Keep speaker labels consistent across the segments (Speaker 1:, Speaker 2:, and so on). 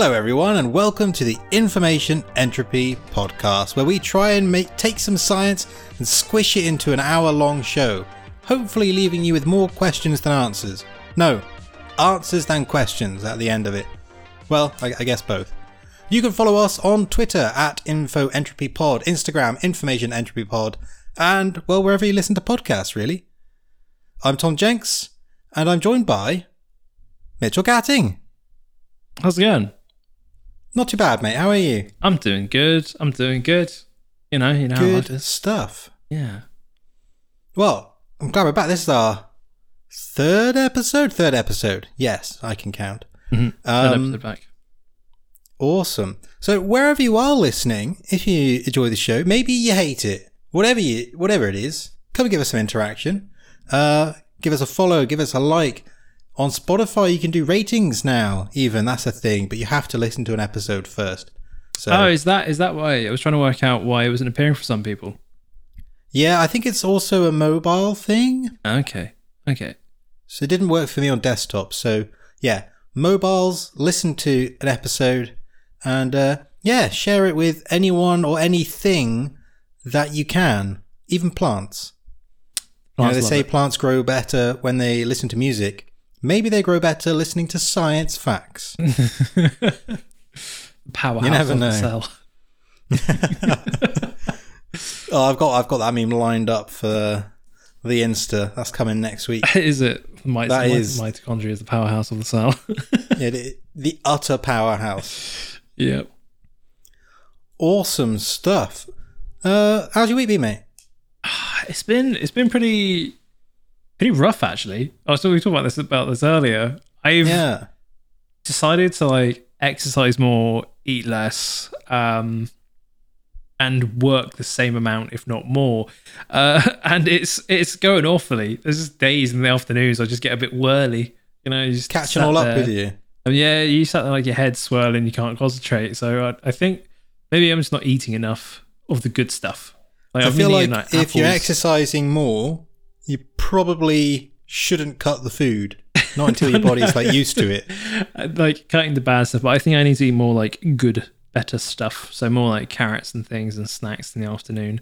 Speaker 1: Hello, everyone, and welcome to the Information Entropy podcast, where we try and make take some science and squish it into an hour-long show, hopefully leaving you with more questions than answers. No, answers than questions at the end of it. Well, I, I guess both. You can follow us on Twitter at InfoEntropyPod, Instagram Information Entropy Pod, and well, wherever you listen to podcasts, really. I'm Tom Jenks, and I'm joined by Mitchell Gatting.
Speaker 2: How's it going?
Speaker 1: Not too bad, mate. How are you?
Speaker 2: I'm doing good. I'm doing good. You know, you know.
Speaker 1: Good stuff.
Speaker 2: Yeah.
Speaker 1: Well, I'm glad we're back. This is our third episode. Third episode. Yes, I can count.
Speaker 2: Mhm. Third
Speaker 1: Um,
Speaker 2: episode back.
Speaker 1: Awesome. So wherever you are listening, if you enjoy the show, maybe you hate it, whatever you, whatever it is, come and give us some interaction. Uh, give us a follow, give us a like. On Spotify, you can do ratings now. Even that's a thing, but you have to listen to an episode first. So
Speaker 2: oh, is that is that why? I was trying to work out why it wasn't appearing for some people.
Speaker 1: yeah, I think it's also a mobile thing.
Speaker 2: Okay. Okay.
Speaker 1: So it didn't work for me on desktop. So yeah, mobiles, listen to an episode and uh, yeah, share it with anyone or anything that you can, even plants. You know,
Speaker 2: Plants
Speaker 1: they say
Speaker 2: it.
Speaker 1: plants grow better when they listen to music. Maybe they grow better listening to science facts.
Speaker 2: Powerhouse
Speaker 1: You never
Speaker 2: of the
Speaker 1: know.
Speaker 2: cell.
Speaker 1: oh, I've got I've got that meme lined up for the Insta. That's coming next week.
Speaker 2: is it? Mit-
Speaker 1: That
Speaker 2: mit-
Speaker 1: is-
Speaker 2: mitochondria is the powerhouse of the cell.
Speaker 1: Yeah, the, the utter powerhouse.
Speaker 2: Yep.
Speaker 1: Awesome stuff. Uh, how's your week been, mate?
Speaker 2: It's been it's been pretty pretty rough actually. I was talking about this about this earlier. I've
Speaker 1: Yeah.
Speaker 2: decided to like exercise more, eat less, um, and work the same amount, if not more. Uh, and it's it's going awfully. There's just days in the afternoons I just get a bit whirly. You know, just
Speaker 1: Catching all up
Speaker 2: there.
Speaker 1: with you.
Speaker 2: And yeah, you sat there like your head swirling, you can't concentrate. So I, I think maybe I'm just not eating enough of the good stuff. Like,
Speaker 1: I feel like
Speaker 2: eating,
Speaker 1: if you're exercising more, you probably shouldn't cut the food. Not until your body's like used to it.
Speaker 2: Like cutting the bad stuff, but I think I need to eat more like good, better stuff. So more like carrots and things and snacks in the afternoon.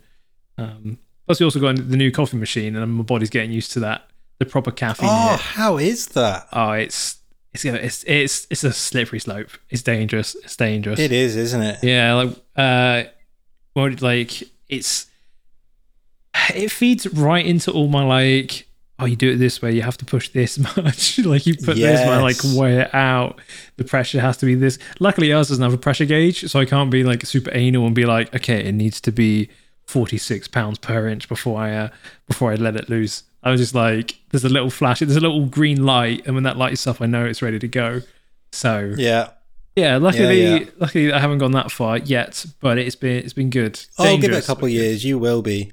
Speaker 2: Um, plus, we also got the new coffee machine, and my body's getting used to that. The proper caffeine.
Speaker 1: Oh,
Speaker 2: hit.
Speaker 1: how is that?
Speaker 2: oh it's it's it's it's it's a slippery slope. It's dangerous. It's dangerous.
Speaker 1: It is, isn't it?
Speaker 2: Yeah, like uh, well, like it's it feeds right into all my like. Oh, you do it this way. You have to push this much. like you put this one, like
Speaker 1: Yes.
Speaker 2: weigh it out. The pressure has to be this. Luckily, ours doesn't have a pressure gauge, so I can't be like super anal and be like, okay, it needs to be forty six pounds per inch before I uh, before I let it loose. I was just like, there's a little flash, there's a little green light, and when that lights up, I know it's ready to go. So
Speaker 1: Yeah.
Speaker 2: yeah, luckily,
Speaker 1: Yeah, yeah.
Speaker 2: luckily I haven't gone that far yet, but it's been it's been good.
Speaker 1: I'll give it a couple years. You will be.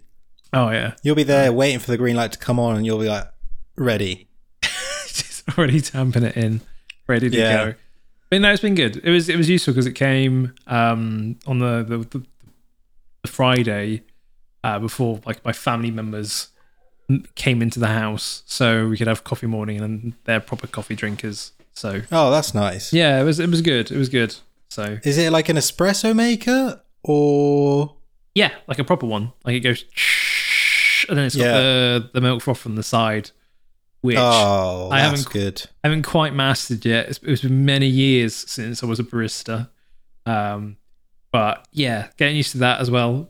Speaker 2: Oh yeah,
Speaker 1: You'll be there waiting for the green light to come on, and you'll be like, ready.
Speaker 2: just already tamping it in, ready to
Speaker 1: Yeah.
Speaker 2: go. But no, it's been good. It was it was useful because it came um, on the the, the, the Friday uh, before like my family members came into the house, so we could have coffee morning, and they're proper coffee drinkers. So
Speaker 1: Oh, that's nice.
Speaker 2: yeah, it was it was good. It was good. So
Speaker 1: Is it like an espresso maker or?
Speaker 2: Yeah, like a proper one. Like it goes, and then it's got
Speaker 1: Yeah.
Speaker 2: the the milk froth from the side, which
Speaker 1: Oh,
Speaker 2: I haven't-
Speaker 1: good.
Speaker 2: I haven't quite mastered yet. It's, it's been many years since I was a barista, um, but yeah, getting used to that as well.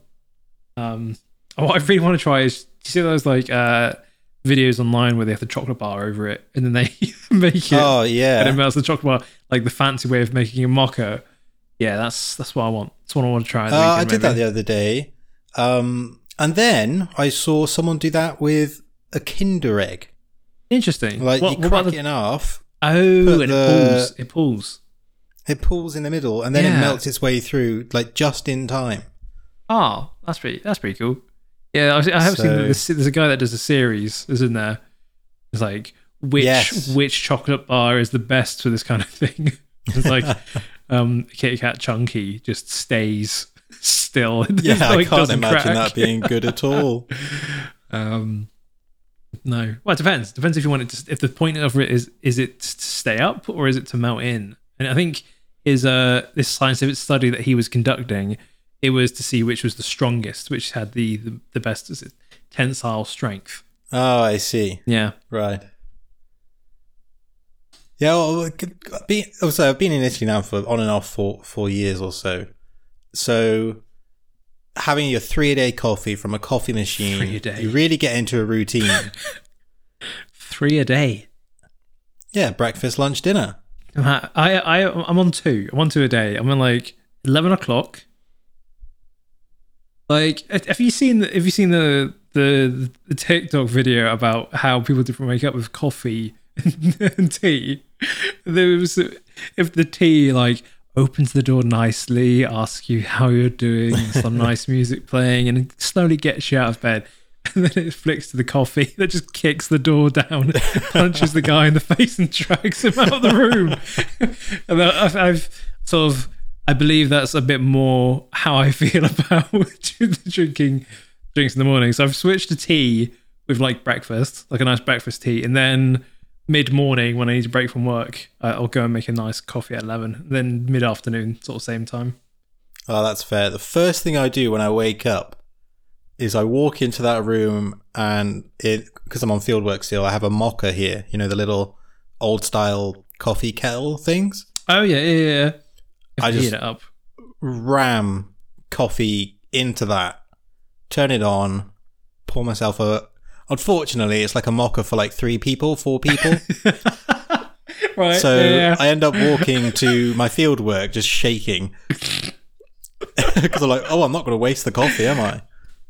Speaker 2: Um, what I really want to try is, do you see those like uh, videos online where they have the chocolate bar over it, and then they make it,
Speaker 1: Oh yeah,
Speaker 2: and it melts the chocolate bar, like the fancy way of making a mocha. Yeah, that's that's what I want. That's what I want to try.
Speaker 1: Uh, I
Speaker 2: weekend,
Speaker 1: did that the other day. Um, and then I saw someone do that with a Kinder egg.
Speaker 2: Interesting.
Speaker 1: Like
Speaker 2: what,
Speaker 1: you
Speaker 2: what
Speaker 1: crack
Speaker 2: about
Speaker 1: it
Speaker 2: the
Speaker 1: in half,
Speaker 2: Oh, and
Speaker 1: the-
Speaker 2: it pulls. It pulls.
Speaker 1: it pulls in the middle, and then it melts its way through, like just in time.
Speaker 2: Oh, that's pretty. That's pretty cool. Yeah, I, I have seen
Speaker 1: So-
Speaker 2: this. There's a guy that does a series. Is in there. It's like which
Speaker 1: Yes.
Speaker 2: which chocolate bar is the best for this kind of thing. It's like um, Kit Kat Chunky just stays still.
Speaker 1: Yeah,
Speaker 2: just,
Speaker 1: I can't imagine
Speaker 2: crack.
Speaker 1: that being good at all.
Speaker 2: Um, no. Well, it depends. Depends if you want it to. If the point of it is is it to stay up or is it to melt in? And I think is uh this scientific study that he was conducting. It was to see which was the strongest, which had the the, the best tensile strength.
Speaker 1: Oh, I see.
Speaker 2: Yeah.
Speaker 1: Right. Yeah, well, also I've been in Italy now for on and off for four years or so. So having your three a day coffee from a coffee machine,
Speaker 2: Three a day.
Speaker 1: you really get into a routine.
Speaker 2: Three a day.
Speaker 1: yeah, breakfast, lunch, dinner.
Speaker 2: I, I, I'm on two. I'm on two a day. I'm on like eleven o'clock. Like, have you seen? Have you seen the the, the TikTok video about how people different wake up with coffee and tea? There was if the tea like opens the door nicely, asks you how you're doing, some nice music playing, and slowly gets you out of bed. And then it flicks to the coffee that just kicks the door down, punches the guy in the face, and drags him out of the room. and I've, I've sort of, I believe that's a bit more how I feel about drinking drinks in the morning. So I've switched to tea with like breakfast, like a nice breakfast tea, and then mid morning when I need to break from work, uh, I'll go and make a nice coffee at eleven. Then mid afternoon, sort of same time.
Speaker 1: Oh, that's fair. The first thing I do when I wake up is I walk into that room and it because I'm on fieldwork still. I have a moka here, you know, the little old style coffee kettle things.
Speaker 2: Oh yeah, yeah, yeah.
Speaker 1: I
Speaker 2: Heat
Speaker 1: just
Speaker 2: it up.
Speaker 1: ram coffee into that, turn it on, pour myself a. Unfortunately, it's like a moka for like three people, four people.
Speaker 2: Right.
Speaker 1: So
Speaker 2: yeah.
Speaker 1: I end up walking to my field work just shaking. Because I'm like, oh, I'm not going to waste the coffee, am I?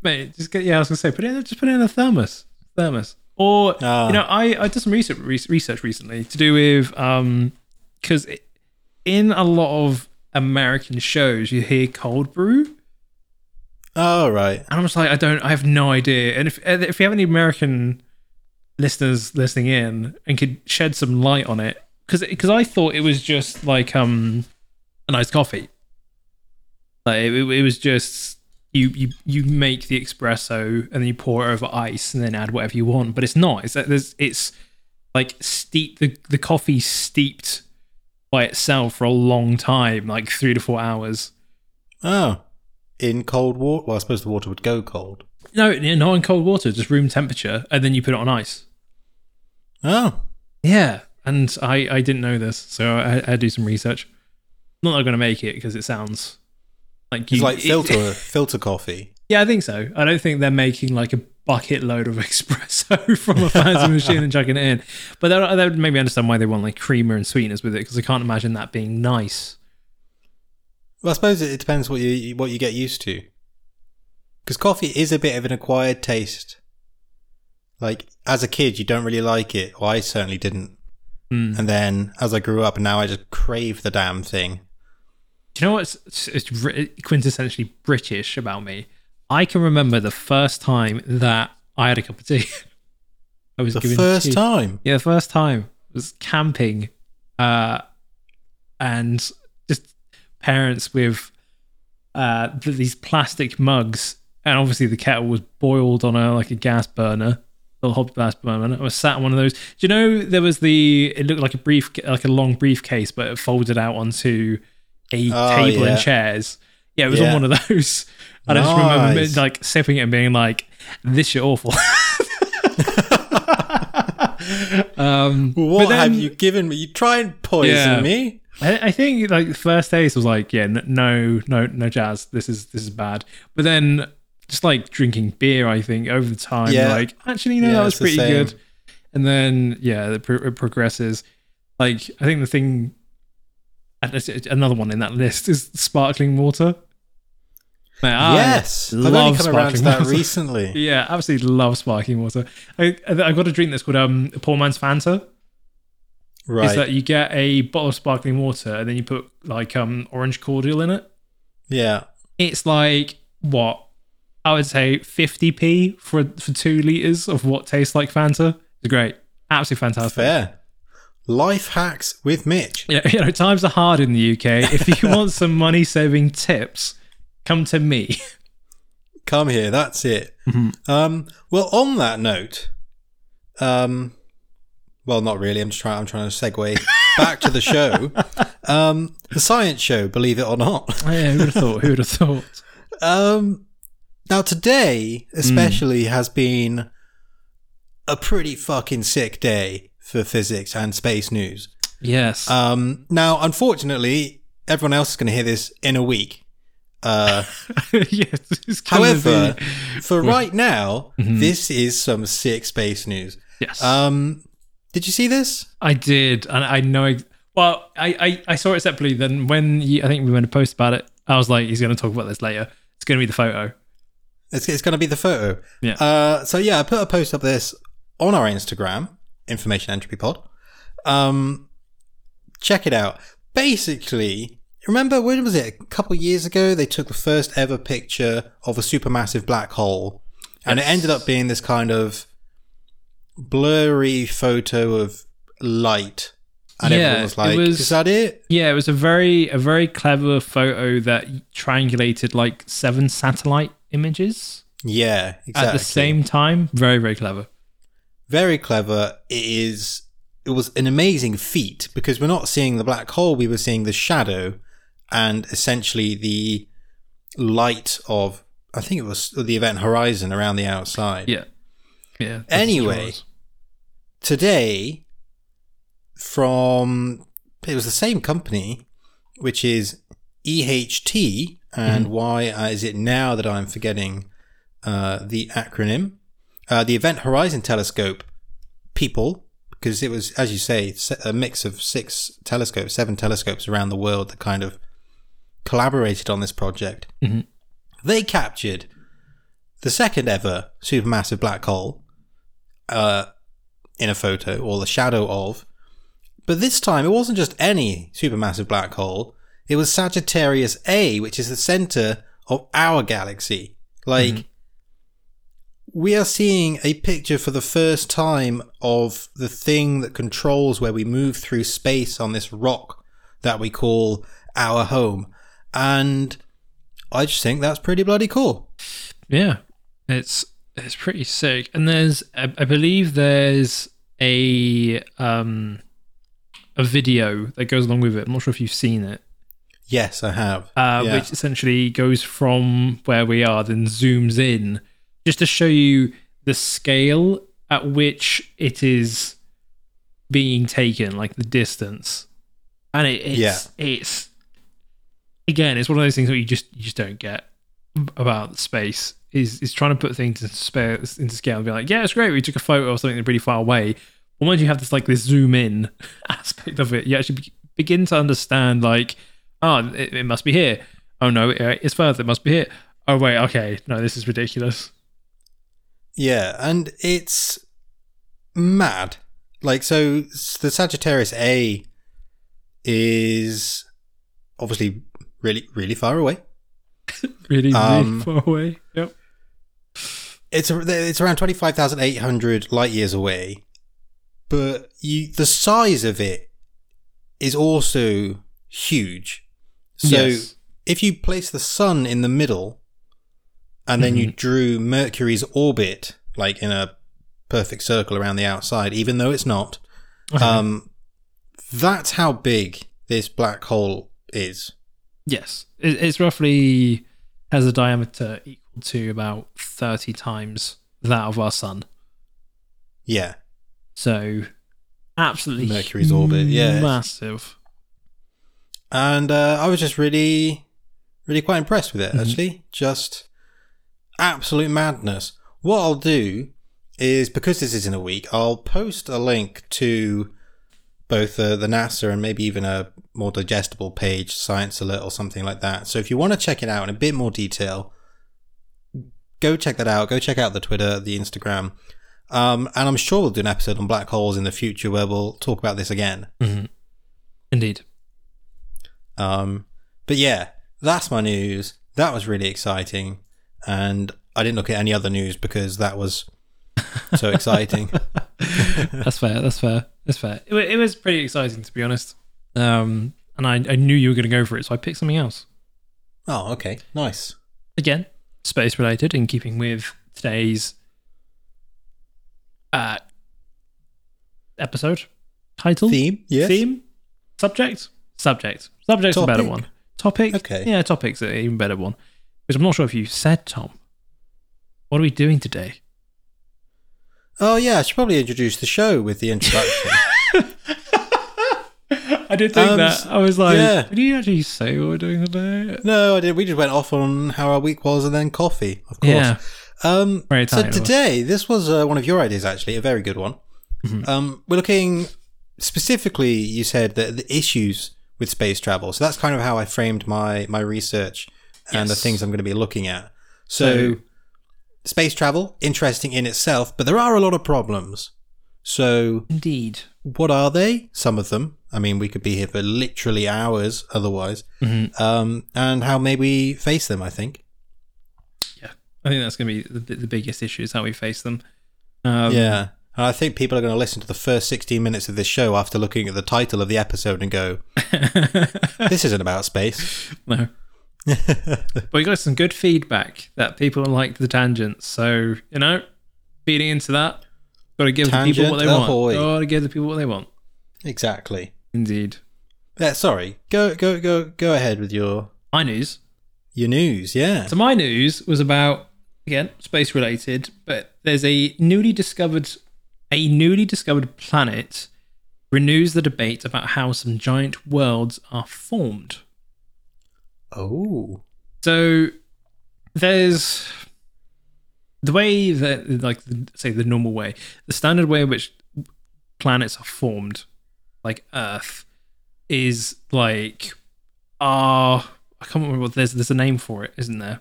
Speaker 2: Mate, just get yeah. I was gonna say, put it in, just put it in a thermos, thermos. Or
Speaker 1: Ah.
Speaker 2: you know, I I did some research research recently to do with um because in a lot of American shows you hear cold brew,
Speaker 1: Oh, right.
Speaker 2: and I'm just like I don't, I have no idea. And if if you have any American listeners listening in and could shed some light on it, because because I thought it was just like um a nice coffee, like it, it was just you you you make the espresso and then you pour it over ice and then add whatever you want. But it's not. It's that there's it's like steep the the coffee steeped by itself for a long time, like three to four hours.
Speaker 1: Oh. In cold water? Well, I suppose the water would go cold.
Speaker 2: No, not in cold water, just room temperature, and then you put it on ice.
Speaker 1: Oh.
Speaker 2: Yeah, and I I didn't know this, so I, I had to do some research. Not that I'm going to make it because it sounds like you
Speaker 1: It's like
Speaker 2: it-
Speaker 1: filter filter coffee.
Speaker 2: yeah, I think so. I don't think they're making like a bucket load of espresso from a fancy machine and chucking it in. But that, that would maybe understand why they want like creamer and sweeteners with it because I can't imagine that being nice.
Speaker 1: Well, I suppose it, depends what you what you get used to. Because coffee is a bit of an acquired taste. Like as a kid, you don't really like it. Well, I certainly didn't.
Speaker 2: Mm.
Speaker 1: And then as I grew up, now I just crave the damn thing.
Speaker 2: Do you know what's it's, it's quintessentially British about me? I can remember the first time that I had a cup of tea. I was
Speaker 1: The first
Speaker 2: tea.
Speaker 1: time.
Speaker 2: Yeah, the first time was camping, uh, and parents with uh, th- these plastic mugs, and obviously the kettle was boiled on a like a gas burner, little hot gas burner. I was sat on one of those. Do you know there was the? It looked like a brief, like a long briefcase, but it folded out onto a
Speaker 1: Oh,
Speaker 2: table
Speaker 1: yeah.
Speaker 2: and chairs. Yeah, it was
Speaker 1: Yeah.
Speaker 2: on one of those. And I just remember like sipping it and being like, "This shit awful." um,
Speaker 1: What
Speaker 2: then-
Speaker 1: have you given me? You try and poison
Speaker 2: Yeah.
Speaker 1: me?
Speaker 2: I, I think like the first taste was like, yeah, no, no, no jazz. This is this is bad. But then just like drinking beer, I think over the time,
Speaker 1: Yeah.
Speaker 2: like actually, know,
Speaker 1: Yeah,
Speaker 2: that was pretty good. And then yeah, it, pro- it progresses. Like I think the thing, and it's- it's another one in that list is sparkling water. Man, I
Speaker 1: yes. I've only
Speaker 2: love
Speaker 1: come around to that
Speaker 2: water.
Speaker 1: recently.
Speaker 2: Yeah, absolutely love sparkling water. I I got a drink that's called um poor man's Fanta.
Speaker 1: Right.
Speaker 2: Is that you get a bottle of sparkling water and then you put like um orange cordial in it.
Speaker 1: yeah.
Speaker 2: It's like what I would say 50p for for two liters of what tastes like Fanta. It's great, absolutely fantastic.
Speaker 1: Fair. Life hacks with Mitch.
Speaker 2: Yeah, you know times are hard in the UK. If you want some money saving tips, come to me.
Speaker 1: Come here. That's it.
Speaker 2: Mm-hmm.
Speaker 1: Um, well, on that note, um, well, not really. I'm just trying. I'm trying to segue back to the show. Um, the science show, believe it or not.
Speaker 2: Oh, yeah, who would have thought? Who would have thought?
Speaker 1: Um, now today, especially, has been a pretty fucking sick day for physics and space news.
Speaker 2: Yes.
Speaker 1: Um, now, unfortunately, everyone else is going to hear this in a week. Uh,
Speaker 2: yes.
Speaker 1: however, for right now,
Speaker 2: Mhm.
Speaker 1: this is some sick space news.
Speaker 2: yes.
Speaker 1: Um, did you see this?
Speaker 2: I did, and I know. Well, I, I, I saw it separately. Then when you, I think we went to post about it, I was like, he's going to talk about this later. It's going to be the photo.
Speaker 1: It's, it's going to be the photo.
Speaker 2: Yeah.
Speaker 1: Uh, so yeah, I put a post up this on our Instagram, Information Entropy Pod. Um, check it out. Basically, remember when was it? A couple years ago, they took the first ever picture of a supermassive black hole, and it ended up being this kind of blurry photo of light. And
Speaker 2: Yeah,
Speaker 1: everyone was
Speaker 2: it
Speaker 1: like,
Speaker 2: was-
Speaker 1: "Is that it?"
Speaker 2: Yeah, it was a very a very clever photo that triangulated like seven satellite images
Speaker 1: Yeah, exactly.
Speaker 2: at the same time. Very very clever.
Speaker 1: very clever. It is. It was an amazing feat because we're not seeing the black hole; we were seeing the shadow, and essentially the light of. I think it was the event horizon around the outside.
Speaker 2: Yeah, yeah.
Speaker 1: Anyway. Today, from it was the same company, which is EHT, and why uh, is it now that I'm forgetting uh, the acronym? Uh, the Event Horizon Telescope people, because it was, as you say, a mix of six telescopes, seven telescopes around the world that kind of collaborated on this project.
Speaker 2: Mhm.
Speaker 1: They captured the second ever supermassive black hole uh, in a photo, or the shadow of. But this time, it wasn't just any supermassive black hole. It was Sagittarius A, which is the center of our galaxy. Like, mm-hmm. we are seeing a picture for the first time of the thing that controls where we move through space on this rock that we call our home. And I just think that's pretty bloody cool.
Speaker 2: Yeah, it's it's pretty sick. And there's, I, I believe, there's a um a video that goes along with it. I'm not sure if you've seen it,
Speaker 1: Yes, I have.
Speaker 2: uh,
Speaker 1: Yeah.
Speaker 2: which essentially goes from where we are, then zooms in, just to show you the scale at which it is being taken, like the distance. And it, it's
Speaker 1: Yeah.
Speaker 2: it's again, it's one of those things that you just you just don't get about space. Is is trying to put things into space into scale and be like, yeah, it's great. We took a photo of something really far away. But once you have this like this zoom in aspect of it, you actually be- begin to understand like, oh, it, it must be here. Oh no, it, uh, it's further. It must be here. Oh wait, okay, no, this is ridiculous.
Speaker 1: Yeah, and it's mad. Like, so the Sagittarius A is obviously really, really far away.
Speaker 2: Really,
Speaker 1: Um,
Speaker 2: far away. Yep.
Speaker 1: It's a, it's around twenty five thousand eight hundred light years away, but you the size of it is also huge. So
Speaker 2: yes.
Speaker 1: if you place the sun in the middle, and then you drew Mercury's orbit like in a perfect circle around the outside, even though it's not, um, that's how big this black hole is.
Speaker 2: Yes, it, it's roughly has a diameter equal to about thirty times that of our sun.
Speaker 1: Yeah,
Speaker 2: So, absolutely
Speaker 1: Mercury's orbit, yeah.
Speaker 2: massive.
Speaker 1: and uh, I was just really, really quite impressed with it.
Speaker 2: Mhm.
Speaker 1: Actually, just absolute madness. What I'll do is because this is in a week, I'll post a link to both uh, the NASA and maybe even a more digestible page, Science Alert or something like that. So if you want to check it out in a bit more detail, go check that out. Go check out the Twitter, the Instagram. Um, and I'm sure we'll do an episode on black holes in the future where we'll talk about this again.
Speaker 2: Indeed.
Speaker 1: Um, but yeah, that's my news. That was really exciting. And I didn't look at any other news because that was so exciting.
Speaker 2: that's fair. That's fair. That's fair. It, it was pretty exciting to be honest. Um, and I, I knew you were going to go for it, so I picked something else.
Speaker 1: Oh, okay. Nice.
Speaker 2: Again, space related, in keeping with today's uh, episode title
Speaker 1: Theme? Yes.
Speaker 2: theme. subject, subject, subject's a better one. Topic,
Speaker 1: Okay.
Speaker 2: yeah, topic's an even better one. Which I'm not sure if you said, Tom. What are we doing today?
Speaker 1: Oh yeah, I should probably introduce the show with the introduction.
Speaker 2: I did think
Speaker 1: Um,
Speaker 2: that. I was like,
Speaker 1: yeah.
Speaker 2: did you actually say what we're doing today?
Speaker 1: no, I did. We just went off on how our week was and then coffee, of course.
Speaker 2: Yeah.
Speaker 1: Um,
Speaker 2: Very
Speaker 1: so
Speaker 2: Italian of us.
Speaker 1: today, this was uh, one of your ideas, actually, a very good one.
Speaker 2: Mm-hmm.
Speaker 1: Um, we're looking specifically. You said that the issues with space travel. So that's kind of how I framed my my research and the things I'm going to be looking at. So,
Speaker 2: So-
Speaker 1: space travel, interesting in itself, but there are a lot of problems. So,
Speaker 2: Indeed.
Speaker 1: what are they? Some of them. I mean, we could be here for literally hours otherwise.
Speaker 2: Mm-hmm.
Speaker 1: Um, and how may we face them? I think.
Speaker 2: Yeah. I think that's going to be the, the biggest issue is how we face them. Um,
Speaker 1: Yeah. And I think people are going to listen to the first 16 minutes of this show after looking at the title of the episode and go, this isn't about space.
Speaker 2: no. but we got some good feedback that people liked the tangents. So, you know, feeding into that, got to give the people what they
Speaker 1: Tangent
Speaker 2: want. Got to give the people what they want.
Speaker 1: Exactly.
Speaker 2: Indeed.
Speaker 1: Yeah, sorry. Go go go go ahead with your
Speaker 2: My news.
Speaker 1: your news. Yeah.
Speaker 2: So my news was about again space related, but there's a newly discovered a newly discovered planet renews the debate about how some giant worlds are formed.
Speaker 1: Oh.
Speaker 2: So there's the way that like say the normal way, the standard way in which planets are formed, like Earth, is like ah I can't remember what there's there's a name for it, isn't there?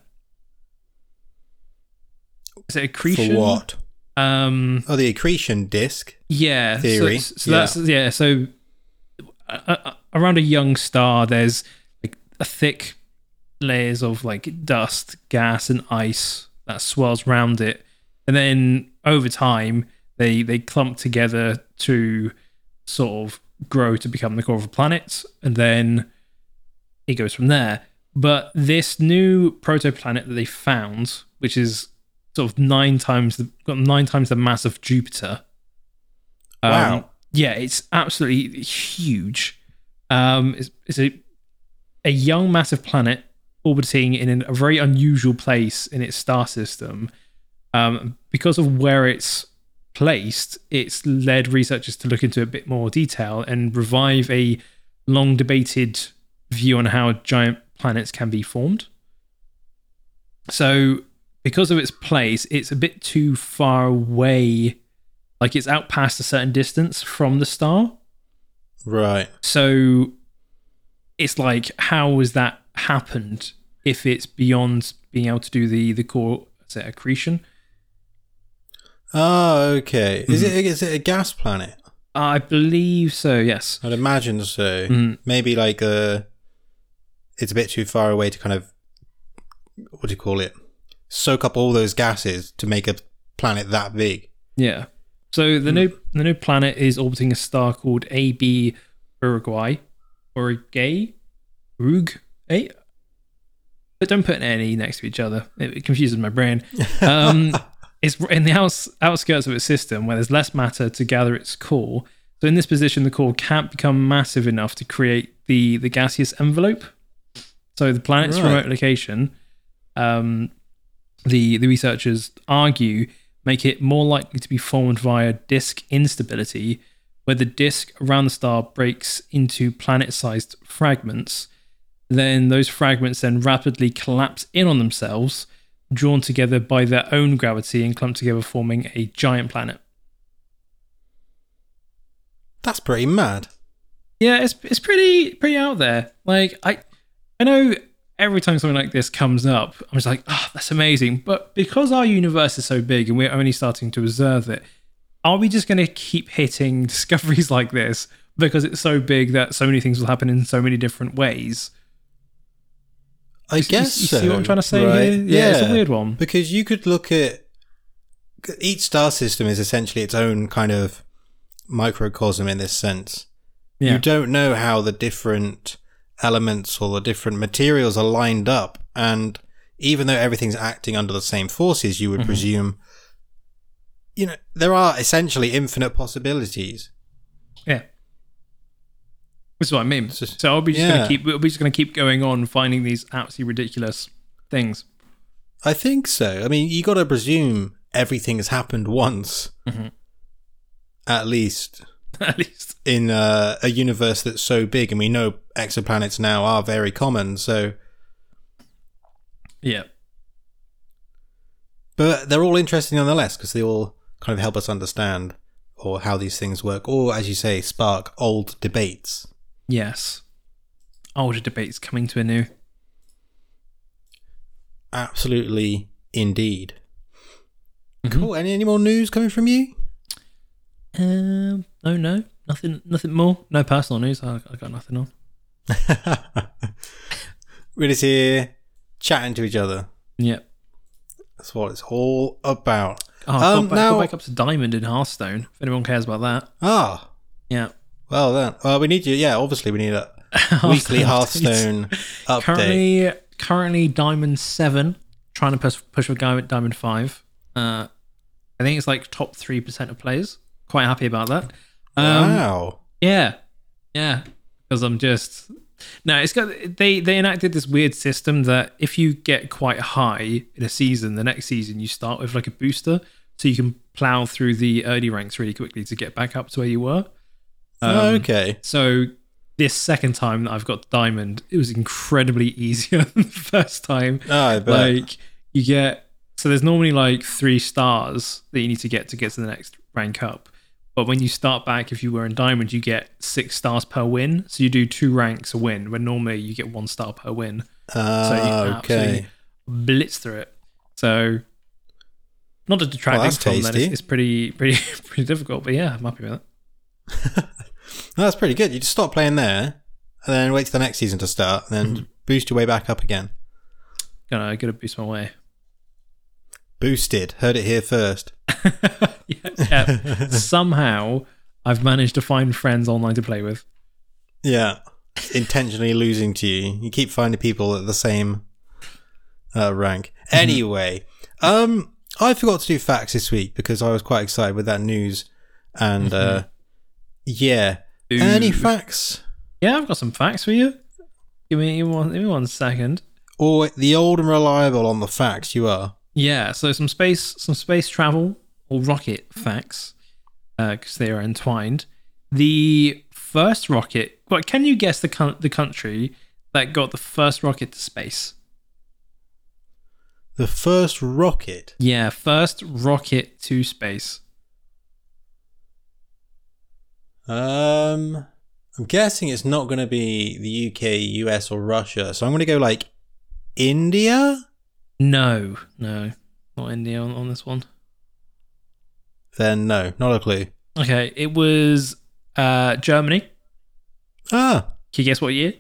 Speaker 2: Is it accretion?
Speaker 1: For what?
Speaker 2: Um
Speaker 1: Oh, the accretion disk.
Speaker 2: yeah. so-
Speaker 1: Theory,
Speaker 2: So, that's yeah. So uh, uh, around a young star, there's thick layers of like dust, gas, and ice that swirls around it, and then over time they they clump together to sort of grow to become the core of a planet, and then it goes from there. But this new protoplanet that they found, which is sort of nine times the got nine times the mass of Jupiter. um,
Speaker 1: Wow.
Speaker 2: yeah, it's absolutely huge. Um, it's, it's a a young massive planet orbiting in a very unusual place in its star system. Um, because of where it's placed, it's led researchers to look into a bit more detail and revive a long debated view on how giant planets can be formed. So, because of its place, it's a bit too far away. Like it's out past a certain distance from the star.
Speaker 1: Right.
Speaker 2: So it's like, how has that happened if it's beyond being able to do the the core is it accretion?
Speaker 1: Oh, okay. Is
Speaker 2: Mm-hmm.
Speaker 1: it is it a gas planet?
Speaker 2: I believe so. Yes.
Speaker 1: I'd imagine so.
Speaker 2: Mm.
Speaker 1: Maybe like uh it's a bit too far away to kind of what do you call it? Soak up all those gases to make a planet that big.
Speaker 2: Yeah. So the new the new planet is orbiting a star called AB Aurigae, Uruguay, Urug, eh? But don't put an any next to each other. It, it confuses my brain. Um, it's in the outs, outskirts of its system where there's less matter to gather its core. So in this position, the core can't become massive enough to create the the gaseous envelope. So the planet's
Speaker 1: Right.
Speaker 2: remote location, um, the the researchers argue, make it more likely to be formed via disk instability, where the disk around the star breaks into planet-sized fragments. Then those fragments then rapidly collapse in on themselves, drawn together by their own gravity and clump together, forming a giant planet.
Speaker 1: That's pretty mad.
Speaker 2: Yeah, it's it's pretty pretty out there. Like I I know every time something like this comes up, I'm just like, oh, that's amazing. But because our universe is so big and we're only starting to observe it, are we just gonna keep hitting discoveries like this because it's so big that so many things will happen in so many different ways?
Speaker 1: I
Speaker 2: You-
Speaker 1: guess
Speaker 2: you,
Speaker 1: so.
Speaker 2: see what I'm trying to say
Speaker 1: right?
Speaker 2: here? Yeah, it's a weird one.
Speaker 1: Because you could look at each star system is essentially its own kind of microcosm in this sense.
Speaker 2: Yeah.
Speaker 1: You don't know how the different elements or the different materials are lined up. And even though everything's acting under the same forces, you would
Speaker 2: Mm-hmm.
Speaker 1: presume, you know, there are essentially infinite possibilities.
Speaker 2: Yeah. This is what I mean.
Speaker 1: just-
Speaker 2: So I'll be just
Speaker 1: yeah.
Speaker 2: gonna keep. We'll be just gonna keep going on finding these absolutely ridiculous things.
Speaker 1: I think so. I mean, you got to presume everything has happened once,
Speaker 2: Mhm.
Speaker 1: at least
Speaker 2: At least.
Speaker 1: in uh, a universe that's so big, and we know exoplanets now are very common. So,
Speaker 2: Yeah.
Speaker 1: but they're all interesting nonetheless because they all kind of help us understand or how these things work, or as you say, spark old debates.
Speaker 2: Yes. Older debates coming to a new.
Speaker 1: Absolutely, indeed.
Speaker 2: Mhm.
Speaker 1: Cool. Any any more news coming from you?
Speaker 2: Um. No. No. Nothing. Nothing more. No personal news. I, I got nothing on.
Speaker 1: We're just here chatting to each other.
Speaker 2: Yep.
Speaker 1: That's what it's all about.
Speaker 2: Oh,
Speaker 1: Um,
Speaker 2: got, back,
Speaker 1: now-
Speaker 2: up to diamond in Hearthstone. If anyone cares about that.
Speaker 1: Ah,
Speaker 2: Yeah.
Speaker 1: well then. Well, we need you. Yeah, obviously we need a weekly Hearthstone update.
Speaker 2: Currently, currently diamond seven. Trying to push push for diamond five. Uh, I think it's like top three percent of players. Quite happy about that. Um,
Speaker 1: wow.
Speaker 2: Yeah, yeah. Because I'm just no. It's got they they enacted this weird system that if you get quite high in a season, the next season you start with like a booster, so you can plow through the early ranks really quickly to get back up to where you were. Um,
Speaker 1: Oh, okay.
Speaker 2: So this second time that I've got diamond, it was incredibly easier than the first time.
Speaker 1: Oh, I bet.
Speaker 2: Like you get so there's normally like three stars that you need to get to get to the next rank up. But when you start back, if you were in diamond, you get six stars per win. So you do two ranks a win, when normally you get one star per win. So you
Speaker 1: Ah,
Speaker 2: can
Speaker 1: okay.
Speaker 2: blitz through it. So not to detract
Speaker 1: Well,
Speaker 2: from that, it's, it's pretty pretty pretty difficult. But yeah, I'm happy with it.
Speaker 1: No, that's pretty good. You just stop playing there, and then wait till the next season to start, and then
Speaker 2: Mm-hmm.
Speaker 1: boost your way back up again.
Speaker 2: Gonna gotta boost my way.
Speaker 1: Boosted. Heard it here first.
Speaker 2: yeah, yeah. Somehow I've managed to find friends online to play with.
Speaker 1: Yeah. Intentionally losing to you. You keep finding people at the same uh, rank.
Speaker 2: Mm-hmm.
Speaker 1: Anyway, um, I forgot to do facts this week because I was quite excited with that news. And uh, yeah. Any facts?
Speaker 2: Yeah, I've got some facts for you. Give me one. Give me one second.
Speaker 1: Or the old and reliable on the facts you are.
Speaker 2: Yeah, so some space, some space travel or rocket facts, because they are entwined. The first rocket. Well, can you guess the coun- the country that got the first rocket to space?
Speaker 1: The first rocket.
Speaker 2: Yeah, first rocket to space.
Speaker 1: Um, I'm guessing it's not going to be the UK, US, or Russia. So I'm going to go like India.
Speaker 2: No, no, not India on, on this one.
Speaker 1: Then no, not a clue.
Speaker 2: Okay, it was uh, Germany.
Speaker 1: Ah,
Speaker 2: Can you guess what year?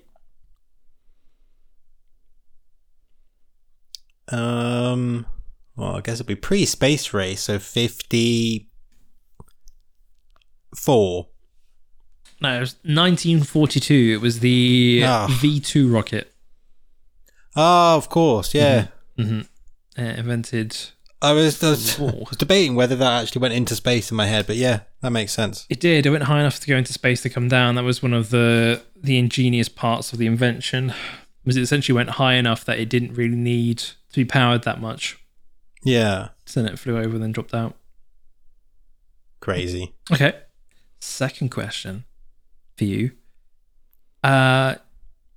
Speaker 1: um, well, I guess it'd be pre-space race, so fifty-four.
Speaker 2: No, it was 1942. It was the
Speaker 1: Ah.
Speaker 2: V2 rocket.
Speaker 1: Ah, of course, yeah.
Speaker 2: Hmm Uh, invented.
Speaker 1: I was, I was,
Speaker 2: War.
Speaker 1: I was debating whether that actually went into space in my head, but yeah, that makes sense.
Speaker 2: It did. It went high enough to go into space to come down. That was one of the the ingenious parts of the invention. Was it essentially went high enough that it didn't really need to be powered that much.
Speaker 1: Yeah,
Speaker 2: So then it flew over and then dropped out.
Speaker 1: crazy.
Speaker 2: Okay. Second question for you. Uh,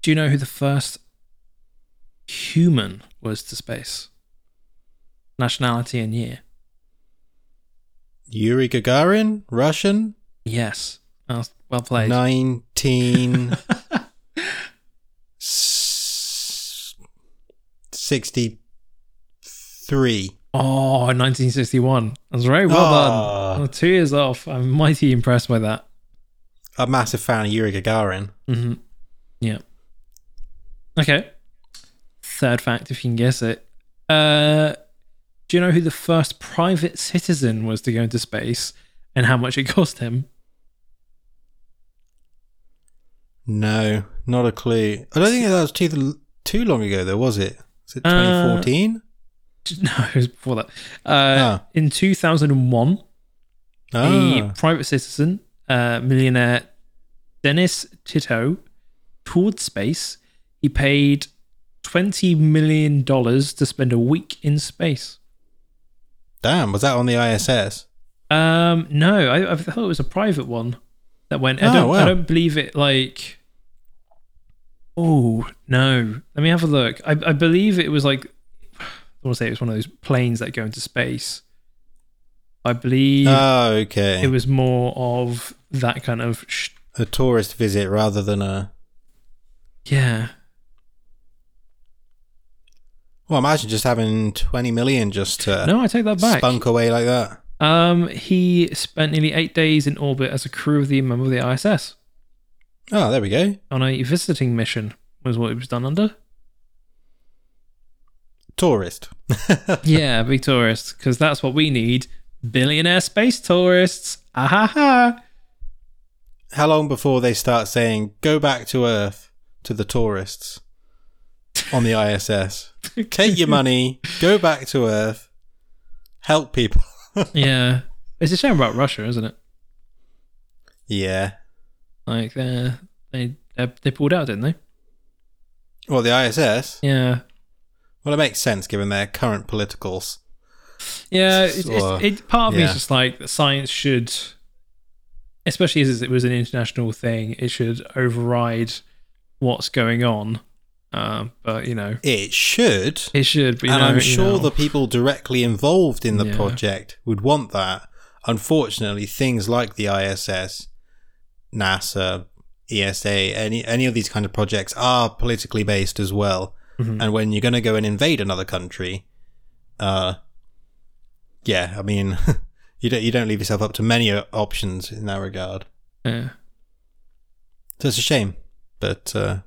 Speaker 2: do you know who the first human was to space? Nationality and year.
Speaker 1: Yuri Gagarin, Russian,
Speaker 2: Yes. Well, well played.
Speaker 1: nineteen sixty-three.
Speaker 2: Oh, 1961. That's very well
Speaker 1: Ah.
Speaker 2: done. Oh, two years off. I'm mighty impressed by that.
Speaker 1: A massive fan of Yuri Gagarin.
Speaker 2: hmm Yeah. Okay. Third fact, if you can guess it. Uh, do you know who the first private citizen was to go into space and how much it cost him?
Speaker 1: No, not a clue. I don't think that was too too long ago, though, was it? Was it
Speaker 2: Uh,
Speaker 1: 2014?
Speaker 2: No, it was before that. Uh,
Speaker 1: Ah.
Speaker 2: In 2001,
Speaker 1: Ah,
Speaker 2: a private citizen, uh, millionaire Dennis Tito toured space. He paid twenty million dollars to spend a week in space.
Speaker 1: Damn, was that on the ISS?
Speaker 2: Um, no, I, I thought it was a private one that went. I
Speaker 1: Oh,
Speaker 2: don't. I don't believe it. Like, oh no, let me have a look. I, I believe it was like. I want to say it was one of those planes that go into space. I believe
Speaker 1: Oh, okay.
Speaker 2: it was more of that kind of. Sh-
Speaker 1: a tourist visit rather than a.
Speaker 2: yeah,
Speaker 1: Well, imagine just having 20 million just to
Speaker 2: no, I take that back.
Speaker 1: spunk away like that.
Speaker 2: Um, he spent nearly eight days in orbit as a crew of the member of the ISS
Speaker 1: Oh, there we go.
Speaker 2: on a visiting mission. Was what it was done under.
Speaker 1: Tourist.
Speaker 2: yeah, big tourist, because that's what we need. Billionaire space tourists. Ah ha ha.
Speaker 1: How long before they start saying, go back to Earth to the tourists on the ISS? Take your money, go back to Earth, help people.
Speaker 2: yeah, it's a shame about Russia, isn't it?
Speaker 1: Yeah.
Speaker 2: Like they they they they pulled out, didn't they?
Speaker 1: Well, the ISS?
Speaker 2: Yeah,
Speaker 1: Well, it makes sense given their current politicals.
Speaker 2: yeah. It's,
Speaker 1: Or-
Speaker 2: it's, it, part of me is just like science should, especially as it was an international thing, it should override what's going on. Um, but you know,
Speaker 1: It should.
Speaker 2: it should. But,
Speaker 1: and
Speaker 2: know,
Speaker 1: I'm sure
Speaker 2: know,
Speaker 1: the people directly involved in the
Speaker 2: Yeah.
Speaker 1: project would want that. Unfortunately, things like the ISS, NASA, ESA, any any of these kind of projects are politically based as well.
Speaker 2: Mhm.
Speaker 1: And when you're going to go and invade another country, uh, yeah, I mean, you don't you don't leave yourself up to many options in that regard.
Speaker 2: yeah.
Speaker 1: So it's a shame, but uh,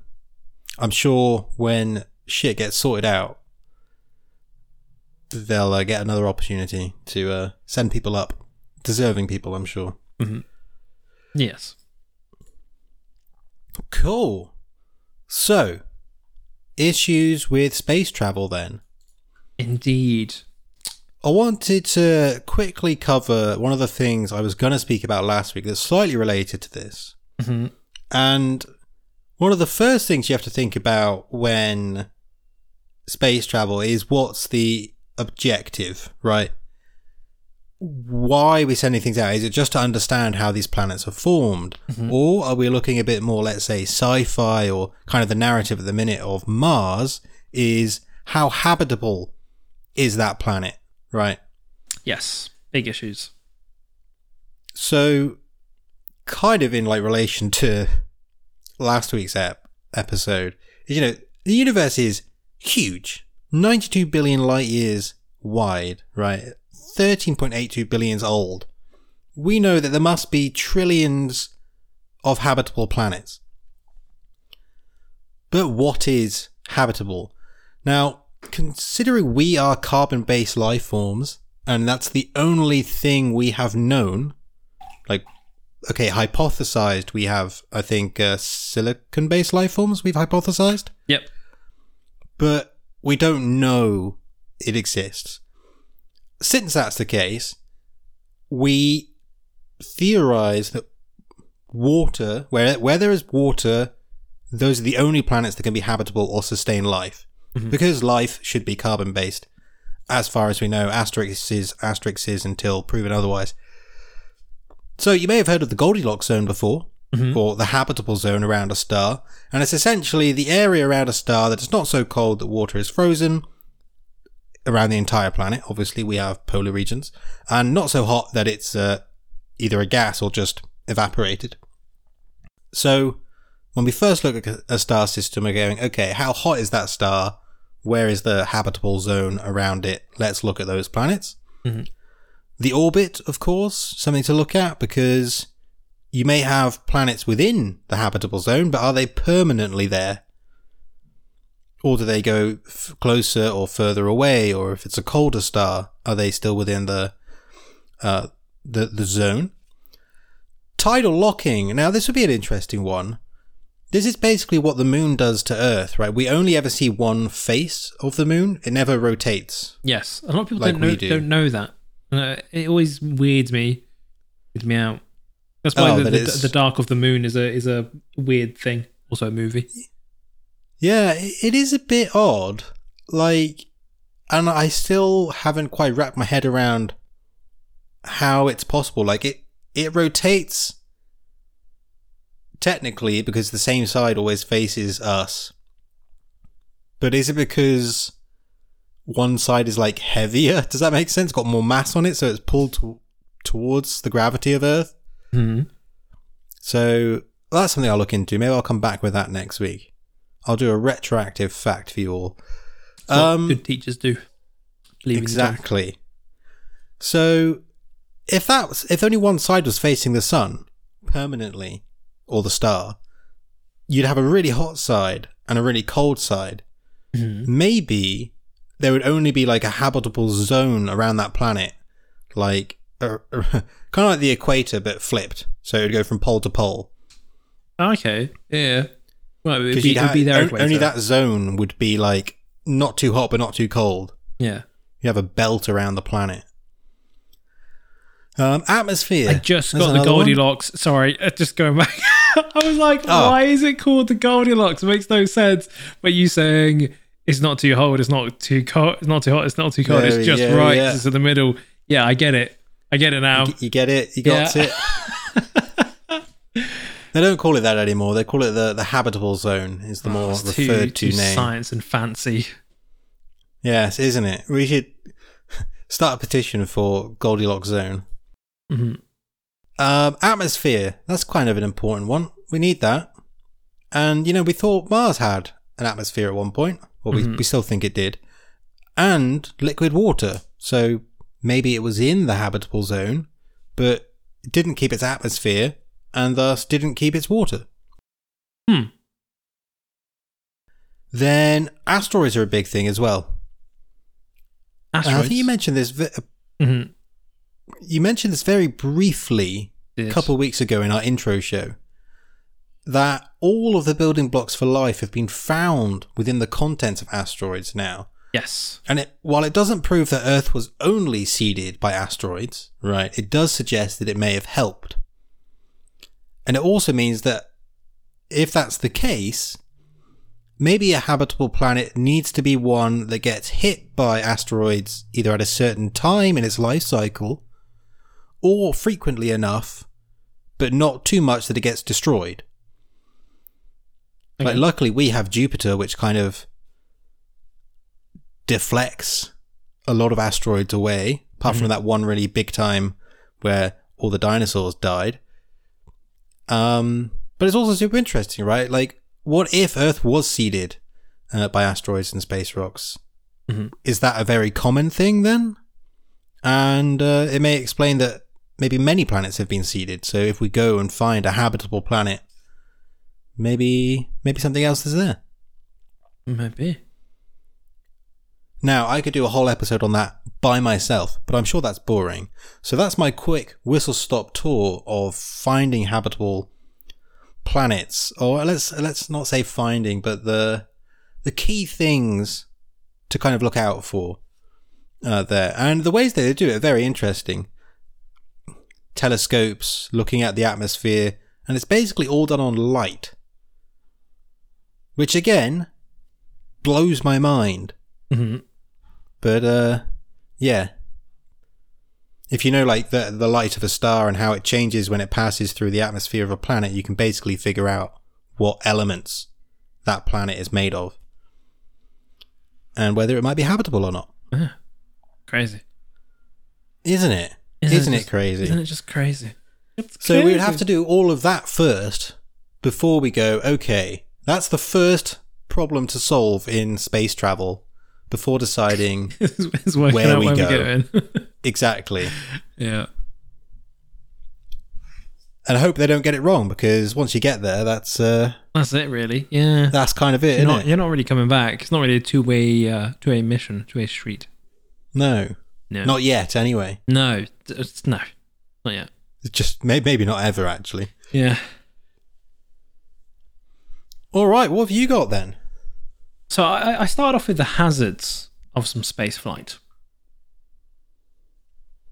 Speaker 1: I'm sure when shit gets sorted out, they'll uh, get another opportunity to uh, send people up, deserving people. I'm sure.
Speaker 2: yes.
Speaker 1: Cool. So, issues with space travel then.
Speaker 2: Indeed.
Speaker 1: I wanted to quickly cover one of the things I was going to speak about last week that's slightly related to this.
Speaker 2: hmm
Speaker 1: And one of the first things you have to think about when space travel is what's the objective, right? Why are we sending things out? Is it just to understand how these planets are formed? Mm-hmm. Or are we looking a bit more, let's say, sci fi or kind of the narrative at the minute of Mars is how habitable is that planet, right?
Speaker 2: Yes. Big issues.
Speaker 1: So, kind of in like relation to last week's ep- episode, you know, the universe is huge, 92 billion light years wide, right? 13.82 billions old. We know that there must be trillions of habitable planets. But what is habitable? Now, considering we are carbon based life forms, and that's the only thing we have known, like, okay, hypothesized, we have, I think, uh, silicon based life forms we've hypothesized,
Speaker 2: Yep.
Speaker 1: but we don't know it exists. Since that's the case, we theorize that water, where, where there is water, those are the only planets that can be habitable or sustain life. Because life should be carbon based, as far as we know, asterisks is asterisks until proven otherwise. So you may have heard of the Goldilocks zone before, or the habitable zone around a star, and it's essentially the area around a star that is not so cold that water is frozen around the entire planet. Obviously, we have polar regions, and not so hot that it's uh, either a gas or just evaporated. So, when we first look at a star system, we're going, okay, how hot is that star? Where is the habitable zone around it? Let's look at those planets.
Speaker 2: Mhm.
Speaker 1: The orbit, of course, something to look at because you may have planets within the habitable zone, but are they permanently there? Or do they go f- closer or further away? Or if it's a colder star, are they still within the uh, the the zone? Tidal locking. Now, this would be an interesting one. This is basically what the moon does to Earth, right? We only ever see one face of the moon. It never rotates.
Speaker 2: Yes. A lot of people
Speaker 1: Like
Speaker 2: don't know
Speaker 1: do.
Speaker 2: don't know that. Uh, it always weirds me, weirds me out. That's why
Speaker 1: Oh,
Speaker 2: the,
Speaker 1: that
Speaker 2: the, the Dark of the Moon is a is a weird thing. Also a movie.
Speaker 1: Yeah, it is a bit odd. Like, and I still haven't quite wrapped my head around how it's possible. Like, it it rotates technically because the same side always faces us. But is it because one side is like heavier? Does that make sense? Got more mass on it, so it's pulled to- towards the gravity of Earth.
Speaker 2: hmm
Speaker 1: So that's something I'll look into. Maybe I'll come back with that next week. I'll do a retroactive fact for you all. Um,
Speaker 2: good teachers do.
Speaker 1: Exactly. So if that was, if only one side was facing the sun permanently, or the star, you'd have a really hot side and a really cold side.
Speaker 2: Mhm.
Speaker 1: Maybe there would only be like a habitable zone around that planet, like uh, kind of like the equator but flipped. So it would go from pole to pole.
Speaker 2: Okay. Yeah. Well, it'd be, it'd be their
Speaker 1: on- only that zone would be like not too hot but not too cold.
Speaker 2: Yeah.
Speaker 1: You have a belt around the planet. Um, atmosphere.
Speaker 2: I just
Speaker 1: There's
Speaker 2: got the
Speaker 1: another one.
Speaker 2: Goldilocks. Sorry, uh, just going back. I was like,
Speaker 1: Oh.
Speaker 2: why is it called the Goldilocks? It makes no sense. But you saying it's not too cold, it's not too cold, it's not too hot, it's not too cold, it's just
Speaker 1: yeah,
Speaker 2: right,
Speaker 1: yeah.
Speaker 2: it's in the middle. Yeah, I get it. I get it now.
Speaker 1: You get it? You got
Speaker 2: Yeah.
Speaker 1: it? they don't call it that anymore. They call it the, the habitable zone, is the more
Speaker 2: Oh, It's
Speaker 1: referred
Speaker 2: too,
Speaker 1: to
Speaker 2: too
Speaker 1: name.
Speaker 2: science and fancy.
Speaker 1: Yes, isn't it? We should start a petition for Goldilocks zone.
Speaker 2: hmm
Speaker 1: Um, atmosphere. That's kind of an important one. We need that. And, you know, we thought Mars had an atmosphere at one point. Or we,
Speaker 2: Mhm.
Speaker 1: we still think it did. And liquid water. So maybe it was in the habitable zone, but it didn't keep its atmosphere and thus didn't keep its water.
Speaker 2: Hmm.
Speaker 1: Then asteroids are a big thing as well. And I
Speaker 2: Asteroids.
Speaker 1: think you mentioned this. ve-
Speaker 2: Mhm.
Speaker 1: You mentioned this very briefly a couple of weeks ago in our intro show that all of the building blocks for life have been found within the contents of asteroids now.
Speaker 2: Yes.
Speaker 1: And it, while it doesn't prove that Earth was only seeded by asteroids, right, it does suggest that it may have helped. And it also means that if that's the case, maybe a habitable planet needs to be one that gets hit by asteroids either at a certain time in its life cycle or frequently enough, but not too much that it gets destroyed. Like, luckily, we have Jupiter, which kind of deflects a lot of asteroids away, apart from that one really big time where all the dinosaurs died. Um, but it's also super interesting, right? Like, what if Earth was seeded uh, by asteroids and space rocks?
Speaker 2: Mhm.
Speaker 1: Is that a very common thing then? And uh, it may explain that maybe many planets have been seeded. So if we go and find a habitable planet, maybe maybe something else is there.
Speaker 2: Maybe.
Speaker 1: Now, I could do a whole episode on that by myself, but I'm sure that's boring. So that's my quick whistle stop tour of finding habitable planets, or let's let's not say finding, but the the key things to kind of look out for uh, there, and the ways they do it are very interesting. Telescopes looking at the atmosphere, and it's basically all done on light, which again blows my mind.
Speaker 2: hmm
Speaker 1: But uh yeah. If you know like the the light of a star and how it changes when it passes through the atmosphere of a planet, you can basically figure out what elements that planet is made of. And whether it might be habitable or not.
Speaker 2: Crazy.
Speaker 1: Isn't it?
Speaker 2: Isn't
Speaker 1: Isn't,
Speaker 2: it
Speaker 1: it crazy?
Speaker 2: Isn't it just crazy? It's
Speaker 1: So we would have to do all of that first before we go, okay, that's the first problem to solve in space travel before deciding
Speaker 2: it's,
Speaker 1: where we go. exactly.
Speaker 2: yeah.
Speaker 1: And I hope they don't get it wrong because once you get there, that's uh,
Speaker 2: That's it, really. Yeah.
Speaker 1: that's kind of it,
Speaker 2: you're not,
Speaker 1: it?
Speaker 2: you're not really coming back. It's not really a two way uh, two way mission, two way street.
Speaker 1: No,
Speaker 2: No.
Speaker 1: not yet. Anyway,
Speaker 2: no. It's, no. Not yet.
Speaker 1: it's just may- maybe not ever. Actually.
Speaker 2: Yeah.
Speaker 1: All right, what have you got then?
Speaker 2: So I, I started off with the hazards of some space flight.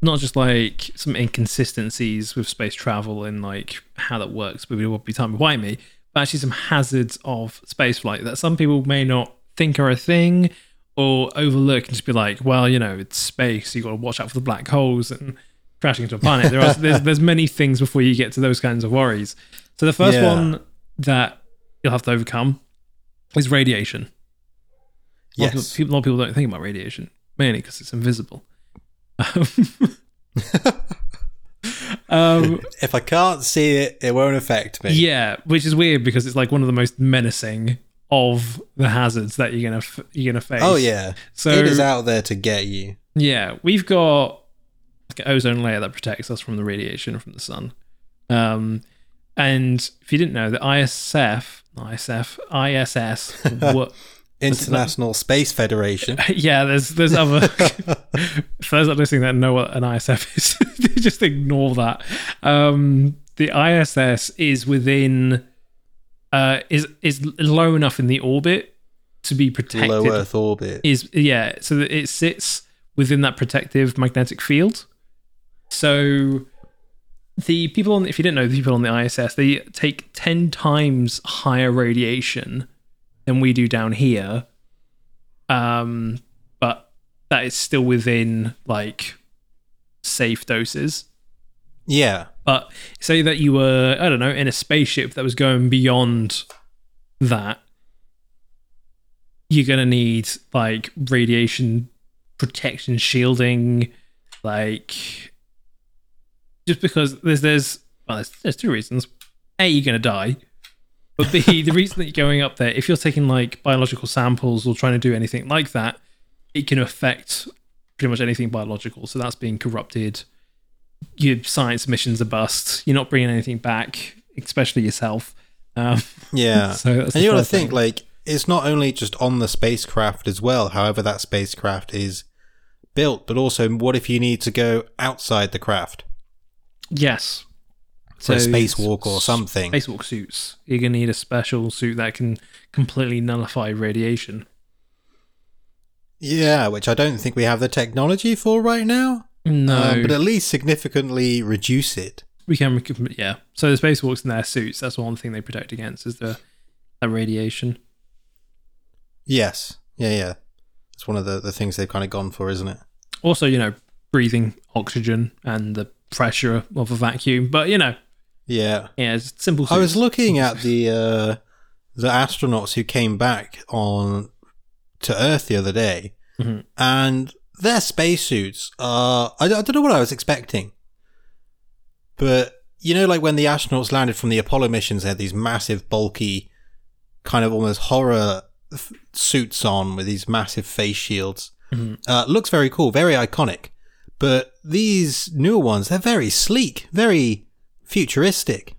Speaker 2: not just like some inconsistencies with space travel and like how that works, but it would be time behind me, but actually some hazards of space flight that some people may not think are a thing or overlook and just be like, well, you know, it's space. You got to watch out for the black holes and crashing into a planet. There are there's, there's many things before you get to those kinds of worries. So the first
Speaker 1: Yeah.
Speaker 2: one that you'll have to overcome is radiation. A lot, of
Speaker 1: Yes.
Speaker 2: people, a lot of people don't think about radiation, mainly because it's invisible. Um, um,
Speaker 1: If I can't see it, it won't affect me.
Speaker 2: yeah, which is weird because it's like one of the most menacing of the hazards that you're gonna f- you're gonna face.
Speaker 1: Oh yeah.
Speaker 2: So
Speaker 1: it is out there to get you.
Speaker 2: yeah, we've got like an ozone layer that protects us from the radiation from the sun. Um, and if you didn't know, the ISF, ISF, ISS, what?
Speaker 1: International Space Federation.
Speaker 2: yeah, there's there's other. for those that listening that know what an ISF is, just ignore that. Um, the ISS is within, uh, is is low enough in the orbit to be protected.
Speaker 1: Low Earth orbit.
Speaker 2: Is yeah, so that it sits within that protective magnetic field. So the people on, if you didn't know, the people on the ISS they take ten times higher radiation than we do down here. Um, but that is still within like safe doses.
Speaker 1: Yeah.
Speaker 2: But say that you were, I don't know, in a spaceship that was going beyond that, you're going to need like radiation protection shielding, like just because there's, there's, well, there's, there's two reasons. A, you're going to die. But B, the reason that you're going up there, if you're taking like biological samples or trying to do anything like that, it can affect pretty much anything biological. So that's being corrupted your science missions are bust. You're not bringing anything back, especially yourself. Um,
Speaker 1: Yeah.
Speaker 2: so
Speaker 1: and you got to think like it's not only just on the spacecraft as well, however that spacecraft is built, but also what if you need to go outside the craft
Speaker 2: yes,
Speaker 1: a
Speaker 2: So
Speaker 1: spacewalk or something?
Speaker 2: Spacewalk suits. You're gonna need a special suit that can completely nullify radiation.
Speaker 1: Yeah, which I don't think we have the technology for right now.
Speaker 2: No,
Speaker 1: Um, but at least significantly reduce it.
Speaker 2: we can. we can- Yeah. So the spacewalks in their suits. That's one thing they protect against is the that radiation.
Speaker 1: Yes. Yeah, yeah. It's one of the, the things they've kind of gone for, isn't it?
Speaker 2: Also, you know, breathing oxygen and the pressure of a vacuum. But you know,
Speaker 1: Yeah.
Speaker 2: yeah, it's simple.
Speaker 1: I was looking at the uh, the astronauts who came back on to Earth the other day,
Speaker 2: Mhm.
Speaker 1: and their spacesuits are. I, I don't know what I was expecting, but you know, like when the astronauts landed from the Apollo missions, they had these massive, bulky, kind of almost horror f- suits on with these massive face shields.
Speaker 2: Mhm.
Speaker 1: Uh, looks very cool, very iconic. But these newer ones, they're very sleek, very futuristic.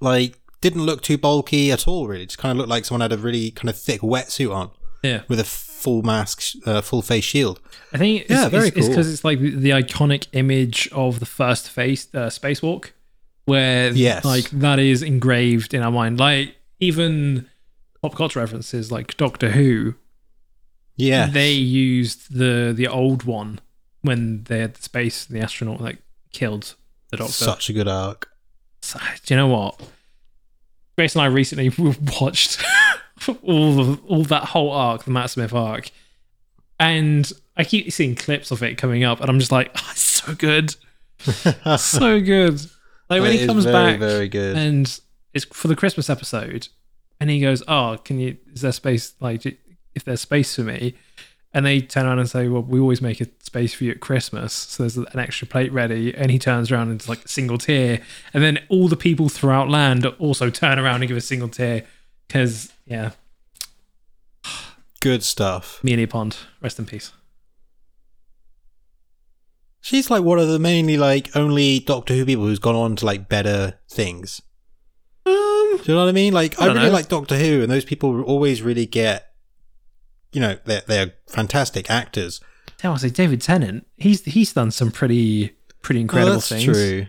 Speaker 1: Like, didn't look too bulky at all, really. Just kind of looked like someone had a really kind of thick wetsuit on
Speaker 2: Yeah.
Speaker 1: with a full mask, uh, full face shield.
Speaker 2: I think it's,
Speaker 1: Yeah, very
Speaker 2: it's,
Speaker 1: cool.
Speaker 2: because it's like the, the iconic image of the first face uh, spacewalk, where
Speaker 1: Yes.
Speaker 2: like that is engraved in our mind. Like even pop culture references, like Doctor Who,
Speaker 1: Yeah.
Speaker 2: they used the the old one when they had the space the astronaut that killed the Doctor.
Speaker 1: Such a good arc.
Speaker 2: So, do you know what? Grace and I recently watched all of, all that whole arc, the Matt Smith arc, and I keep seeing clips of it coming up, and I'm just like, oh, it's so good, so good. Like when
Speaker 1: It
Speaker 2: he comes
Speaker 1: very,
Speaker 2: back
Speaker 1: very good.
Speaker 2: and it's for the Christmas episode, and he goes, "Oh, can you? Is there space? Like, if there's space for me?" And they turn around and say, "Well, we always make a space for you at Christmas, so there's an extra plate ready." And he turns around and it's like a single tear, and then all the people throughout land also turn around and give a single tear because, yeah,
Speaker 1: Good stuff.
Speaker 2: Amelia Pond, rest in peace.
Speaker 1: She's like one of the mainly like only Doctor Who people who's gone on to like better things.
Speaker 2: Um,
Speaker 1: Do you know what I mean? Like, I,
Speaker 2: I
Speaker 1: really
Speaker 2: know.
Speaker 1: like Doctor Who, and those people always really get, you know, they're, they're fantastic actors.
Speaker 2: I was say David Tennant. He's he's done some pretty pretty incredible
Speaker 1: Well, that's
Speaker 2: things.
Speaker 1: true.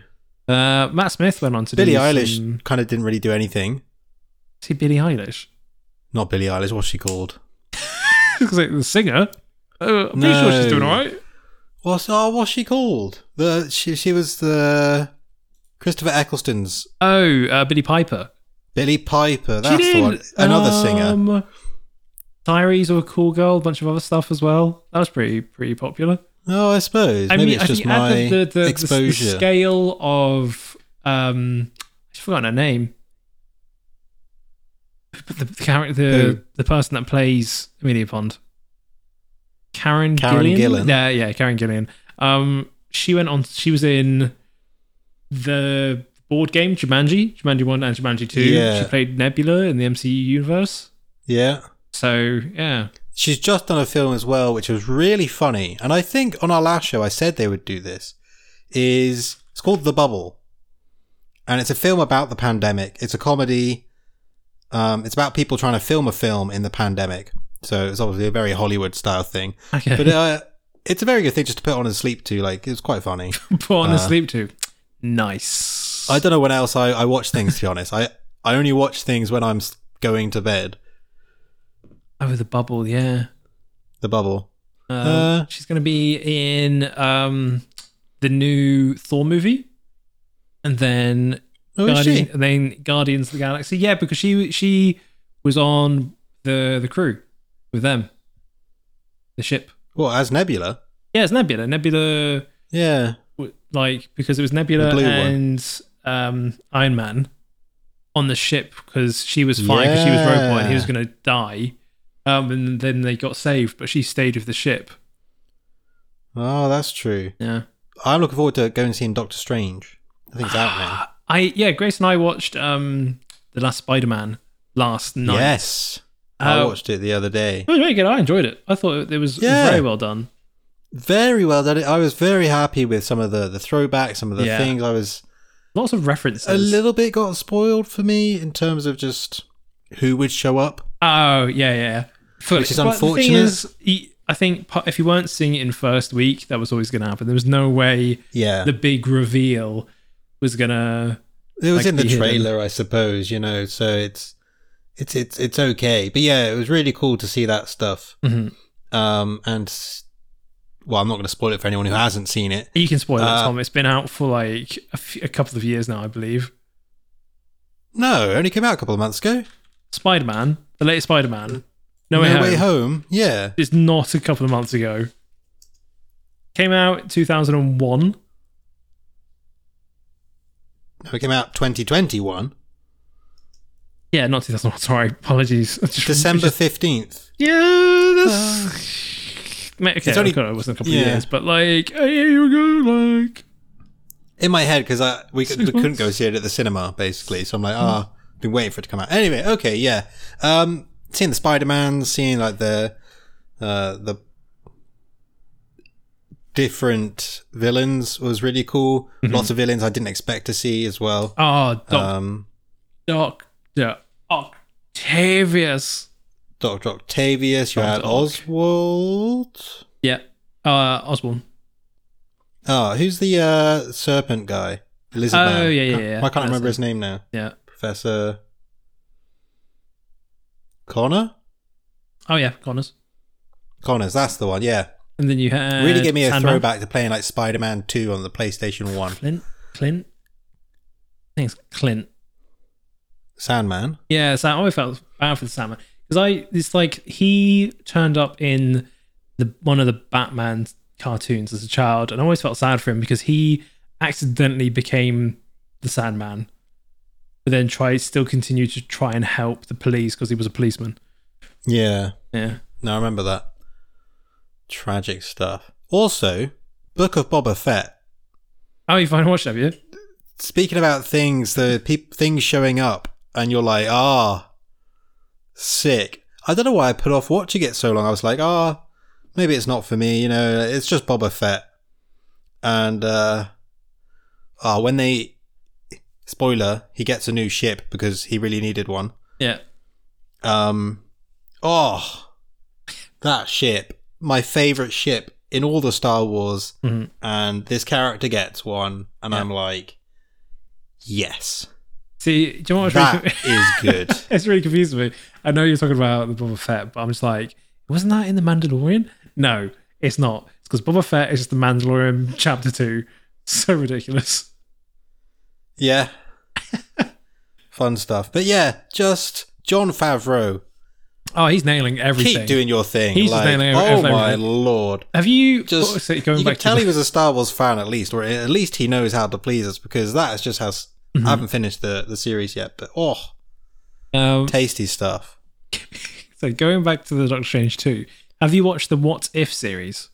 Speaker 2: Uh, Matt Smith went on to
Speaker 1: Billie
Speaker 2: do
Speaker 1: Eilish
Speaker 2: Some,
Speaker 1: kind of didn't really do anything.
Speaker 2: see Billie Eilish.
Speaker 1: Not Billie Eilish, what's she called?
Speaker 2: Like the singer. Uh, I'm pretty sure she's doing
Speaker 1: No.
Speaker 2: all right.
Speaker 1: What's oh, what's she called? The she she was the Christopher Eccleston's
Speaker 2: Oh, uh, Billie Piper.
Speaker 1: Billie Piper. That's the one. Another singer.
Speaker 2: Diaries of a Cool Girl, a bunch of other stuff as well. That was pretty pretty popular.
Speaker 1: Oh, I suppose.
Speaker 2: I
Speaker 1: Maybe
Speaker 2: mean,
Speaker 1: it's
Speaker 2: I
Speaker 1: just my
Speaker 2: the, the, the,
Speaker 1: exposure.
Speaker 2: the scale of um, I've forgotten her name. But the, the character, the, the person that plays Amelia Pond, Karen,
Speaker 1: Karen
Speaker 2: Gillian.
Speaker 1: Gillan.
Speaker 2: Yeah, yeah, Karen Gillian. Um, she went on. She was in the board game Jumanji, Jumanji One and Jumanji Two.
Speaker 1: Yeah.
Speaker 2: She played Nebula in the MCU universe.
Speaker 1: yeah.
Speaker 2: So yeah,
Speaker 1: She's just done a film as well, which was really funny. And I think on our last show, I said they would do this. Is it's called The Bubble, and it's a film about the pandemic. It's a comedy. Um, it's about people trying to film a film in the pandemic. So it's obviously a very Hollywood style thing.
Speaker 2: okay.
Speaker 1: But uh, it's a very good thing just to put on and sleep to. Like it was quite funny.
Speaker 2: put on
Speaker 1: uh,
Speaker 2: a sleep to. Nice.
Speaker 1: I don't know when else I, I watch things. To be honest, I I only watch things when I'm going to bed.
Speaker 2: Oh, the bubble, yeah.
Speaker 1: The Bubble.
Speaker 2: Uh,
Speaker 1: Uh,
Speaker 2: she's going to be in um, the new Thor movie, and then
Speaker 1: Oh, is
Speaker 2: Guardian,
Speaker 1: she?
Speaker 2: and then Guardians of the Galaxy. Yeah, because she she was on the the crew with them, the ship.
Speaker 1: Well, as Nebula.
Speaker 2: Yeah, it's Nebula. Nebula,
Speaker 1: Yeah.
Speaker 2: like because it was Nebula
Speaker 1: The blue one.
Speaker 2: and um, Iron Man on the ship because she was fine because she was robot and he was going to die. Um, and then they got saved, but she stayed with the ship.
Speaker 1: Oh, that's true.
Speaker 2: Yeah.
Speaker 1: I'm looking forward to going and seeing Doctor Strange. I think it's out now.
Speaker 2: I yeah, Grace and I watched um the last Spider Man last night.
Speaker 1: Yes. I
Speaker 2: Uh,
Speaker 1: watched it the other day.
Speaker 2: It was very good. I enjoyed it. I thought it, it was
Speaker 1: Yeah.
Speaker 2: very well done.
Speaker 1: Very well done. I was very happy with some of the, the throwbacks, some of the
Speaker 2: Yeah.
Speaker 1: things. I was
Speaker 2: Lots of references.
Speaker 1: a little bit got spoiled for me in terms of just who would show up.
Speaker 2: Oh yeah, yeah. Fully.
Speaker 1: Which is
Speaker 2: But The
Speaker 1: unfortunate.
Speaker 2: thing is, I think if you weren't seeing it in first week, that was always going to happen. There was no way
Speaker 1: Yeah.
Speaker 2: the big reveal was gonna.
Speaker 1: it was
Speaker 2: like,
Speaker 1: in the
Speaker 2: be hidden.
Speaker 1: trailer, I suppose, you know, so it's it's it's it's okay. But yeah, it was really cool to see that stuff.
Speaker 2: Mhm.
Speaker 1: Um and well, I'm not going to spoil it for anyone who hasn't seen it.
Speaker 2: You can spoil it,
Speaker 1: Uh,
Speaker 2: Tom. It's been out for like a, a couple of years now, I believe.
Speaker 1: No, it only came out a couple of months ago.
Speaker 2: Spider Man, the latest Spider Man, No Way
Speaker 1: No
Speaker 2: Home.
Speaker 1: Way Home. Yeah.
Speaker 2: It's not a couple of months ago. Came out 2001.
Speaker 1: No, it came out 2021.
Speaker 2: Yeah, not 2001. Sorry, apologies.
Speaker 1: December 15th.
Speaker 2: Yeah, that's. Mate, okay,
Speaker 1: It's only-
Speaker 2: it wasn't a couple
Speaker 1: yeah.
Speaker 2: of years, but like, hey, here you go, like.
Speaker 1: In my head, because I we, we couldn't go see it at the cinema, basically. So I'm like, ah, been waiting for it to come out. Anyway, okay, yeah. Um, seeing the Spider-Man, seeing like the, uh, the different villains was really cool. Lots of villains I didn't expect to see as well.
Speaker 2: Oh, Doc,
Speaker 1: Um,
Speaker 2: Doctor Octavius.
Speaker 1: Dr. Octavius, you had Oswald.
Speaker 2: Yeah, uh, Osborne.
Speaker 1: Oh, who's the uh, serpent guy? Lizard
Speaker 2: Oh,
Speaker 1: man.
Speaker 2: yeah, yeah, yeah.
Speaker 1: I can't
Speaker 2: That's
Speaker 1: remember his name now.
Speaker 2: Yeah.
Speaker 1: Professor Connor?
Speaker 2: Oh yeah, Connors.
Speaker 1: Connors, that's the one, yeah.
Speaker 2: And then you had
Speaker 1: really gave me a
Speaker 2: Sandman.
Speaker 1: throwback to playing like Spider Man 2 on the PlayStation 1.
Speaker 2: Clint. Clint. I think it's Clint.
Speaker 1: Sandman.
Speaker 2: Yeah, so I always felt bad for the Sandman because I it's like he turned up in the one of the Batman cartoons as a child, and I always felt sad for him because he accidentally became the Sandman, but then try still continue to try and help the police because he was a policeman.
Speaker 1: Yeah.
Speaker 2: Yeah.
Speaker 1: No, I remember that. Tragic stuff. Also, Book of Boba Fett.
Speaker 2: Oh, you finally watched it, have you?
Speaker 1: Speaking about things, the peop things showing up, and you're like, ah, sick. I don't know why I put off watching it so long. I was like, ah, maybe it's not for me. You know, it's just Boba Fett. And uh, ah, when they spoiler, he gets a new ship because he really needed one.
Speaker 2: Yeah.
Speaker 1: Um, oh, that ship, my favorite ship in all the Star Wars,
Speaker 2: Mhm.
Speaker 1: and this character gets one, and
Speaker 2: Yeah.
Speaker 1: I'm like, yes,
Speaker 2: See, do you know what's
Speaker 1: that
Speaker 2: really
Speaker 1: is good.
Speaker 2: it's really confusing me. I know you're talking about the Boba Fett, but I'm just like, wasn't that in the Mandalorian? No, It's not. It's because Boba Fett is just the Mandalorian chapter two. So ridiculous.
Speaker 1: Yeah. Fun stuff. But yeah, just Jon Favreau.
Speaker 2: Oh, he's nailing everything.
Speaker 1: Keep doing your thing.
Speaker 2: He's
Speaker 1: like,
Speaker 2: nailing
Speaker 1: oh
Speaker 2: everything.
Speaker 1: Oh my lord.
Speaker 2: Have you
Speaker 1: Just
Speaker 2: so going
Speaker 1: you
Speaker 2: back
Speaker 1: can tell
Speaker 2: to
Speaker 1: he was a Star Wars fan at least, or at least he knows how to please us because that is just how.
Speaker 2: Mm-hmm.
Speaker 1: I haven't finished the the series yet, but oh,
Speaker 2: um,
Speaker 1: tasty stuff.
Speaker 2: so going back to the Doctor Strange two. Have you watched the What If series?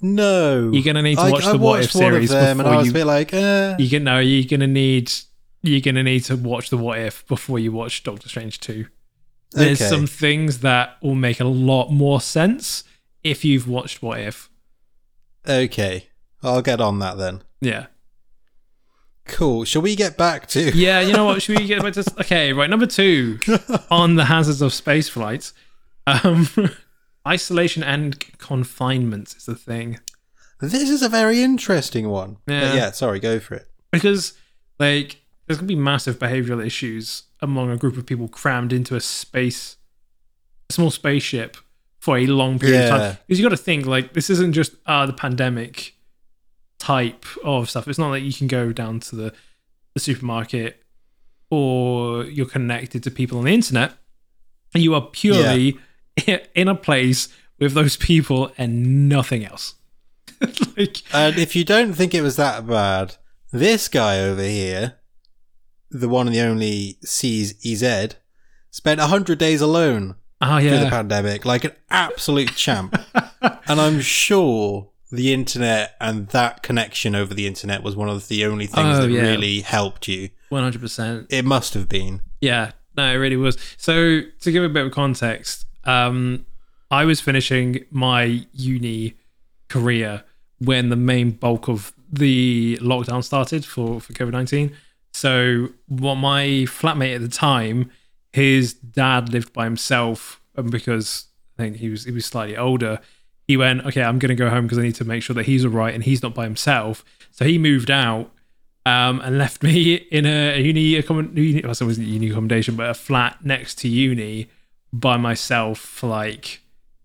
Speaker 1: No,
Speaker 2: You're gonna need to watch
Speaker 1: I
Speaker 2: the What If
Speaker 1: watched one of
Speaker 2: series before
Speaker 1: I was
Speaker 2: you-
Speaker 1: a bit like, eh.
Speaker 2: You can know you're gonna need you're gonna need to watch the What If before you watch Doctor Strange two. There's
Speaker 1: Okay.
Speaker 2: some things that will make a lot more sense if you've watched What If.
Speaker 1: okay, I'll get on that then.
Speaker 2: Yeah.
Speaker 1: Cool. Shall we get back to?
Speaker 2: Yeah, you know what? Should we get back to okay, right, number two on the hazards of space flight. Um isolation and confinement is the thing.
Speaker 1: This is a very interesting one. But
Speaker 2: Yeah.
Speaker 1: yeah, sorry, go for it.
Speaker 2: Because like there's gonna be massive behavioral issues among a group of people crammed into a space a small spaceship for a long period of time. Because you gotta think like this isn't just uh the pandemic type of stuff. It's not like you can go down to the, the supermarket or you're connected to people on the internet. You are purely in a place with those people and nothing else. like
Speaker 1: And if you don't think it was that bad, this guy over here, the one and the only C's EZ, spent 100 days alone
Speaker 2: oh
Speaker 1: through the pandemic, like an absolute champ. and I'm sure the internet and that connection over the internet was one of the only things
Speaker 2: Oh,
Speaker 1: that
Speaker 2: yeah.
Speaker 1: really helped you.
Speaker 2: One hundred percent.
Speaker 1: It must have been.
Speaker 2: Yeah, no, it really was. So to give a bit of context, um, I was finishing my uni career when the main bulk of the lockdown started for for COVID nineteen. So what my flatmate at the time, his dad lived by himself, and because I think he was he was slightly older. He went, okay, I'm going to go home because I need to make sure that he's all right and he's not by himself. So he moved out um, and left me in a, a uni. Well, it wasn't uni accommodation, but a flat next to uni by myself for like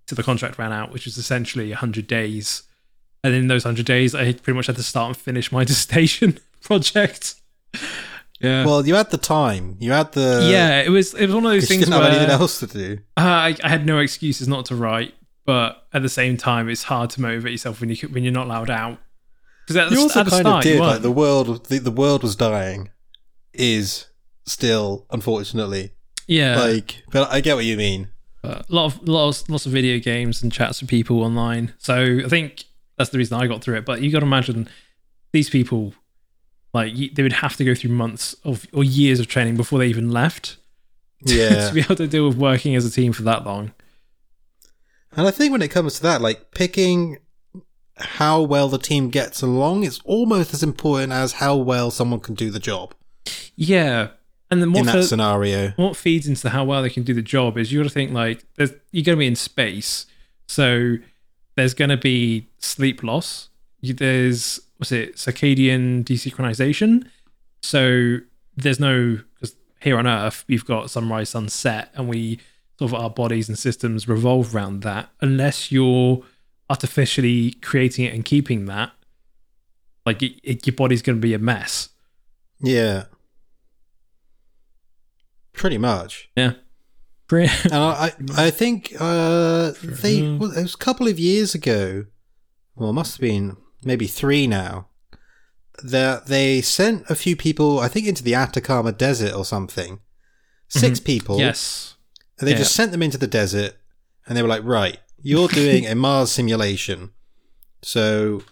Speaker 2: till the contract ran out, which was essentially 100 days. And in those 100 days, I pretty much had to start and finish my dissertation project. Yeah.
Speaker 1: Well, you had the time. You had the.
Speaker 2: yeah, it was it was one of those
Speaker 1: You
Speaker 2: things
Speaker 1: didn't
Speaker 2: where
Speaker 1: have anything else to do.
Speaker 2: uh, I, I had no excuses not to write, but at the same time, it's hard to motivate yourself when you when you're not allowed out. Because at, the
Speaker 1: You
Speaker 2: st-
Speaker 1: also
Speaker 2: at the
Speaker 1: kind
Speaker 2: start,
Speaker 1: of
Speaker 2: you
Speaker 1: did. Like the world, the, the world was dying. Is still, unfortunately.
Speaker 2: Yeah,
Speaker 1: Like, but I get what you mean.
Speaker 2: a lot of lots lots of video games and chats with people online. So I think that's the reason I got through it. But you got to imagine these people, like they would have to go through months of or years of training before they even left
Speaker 1: Yeah.
Speaker 2: to be able to deal with working as a team for that long.
Speaker 1: And I think when it comes to that, like picking how well the team gets along is almost as important as how well someone can do the job
Speaker 2: Yeah, and then what
Speaker 1: in that scenario.
Speaker 2: what feeds into how well they can do the job is you got to think like there's, you're going to be in space, so there's going to be sleep loss. There's what's it circadian desynchronization. So there's no because here on Earth we've got sunrise, sunset, and we sort of our bodies and systems revolve around that. Unless you're artificially creating it and keeping that, like it, it, your body's going to be a mess.
Speaker 1: Yeah. Pretty much.
Speaker 2: Yeah.
Speaker 1: And I, I, think uh, they well, it was a couple of years ago. Well, it must have been maybe three now. That they sent a few people, I think, into the Atacama Desert or something. 6 people.
Speaker 2: yes.
Speaker 1: And they
Speaker 2: Yeah.
Speaker 1: just sent them into the desert and they were like, right, you're doing a Mars simulation. So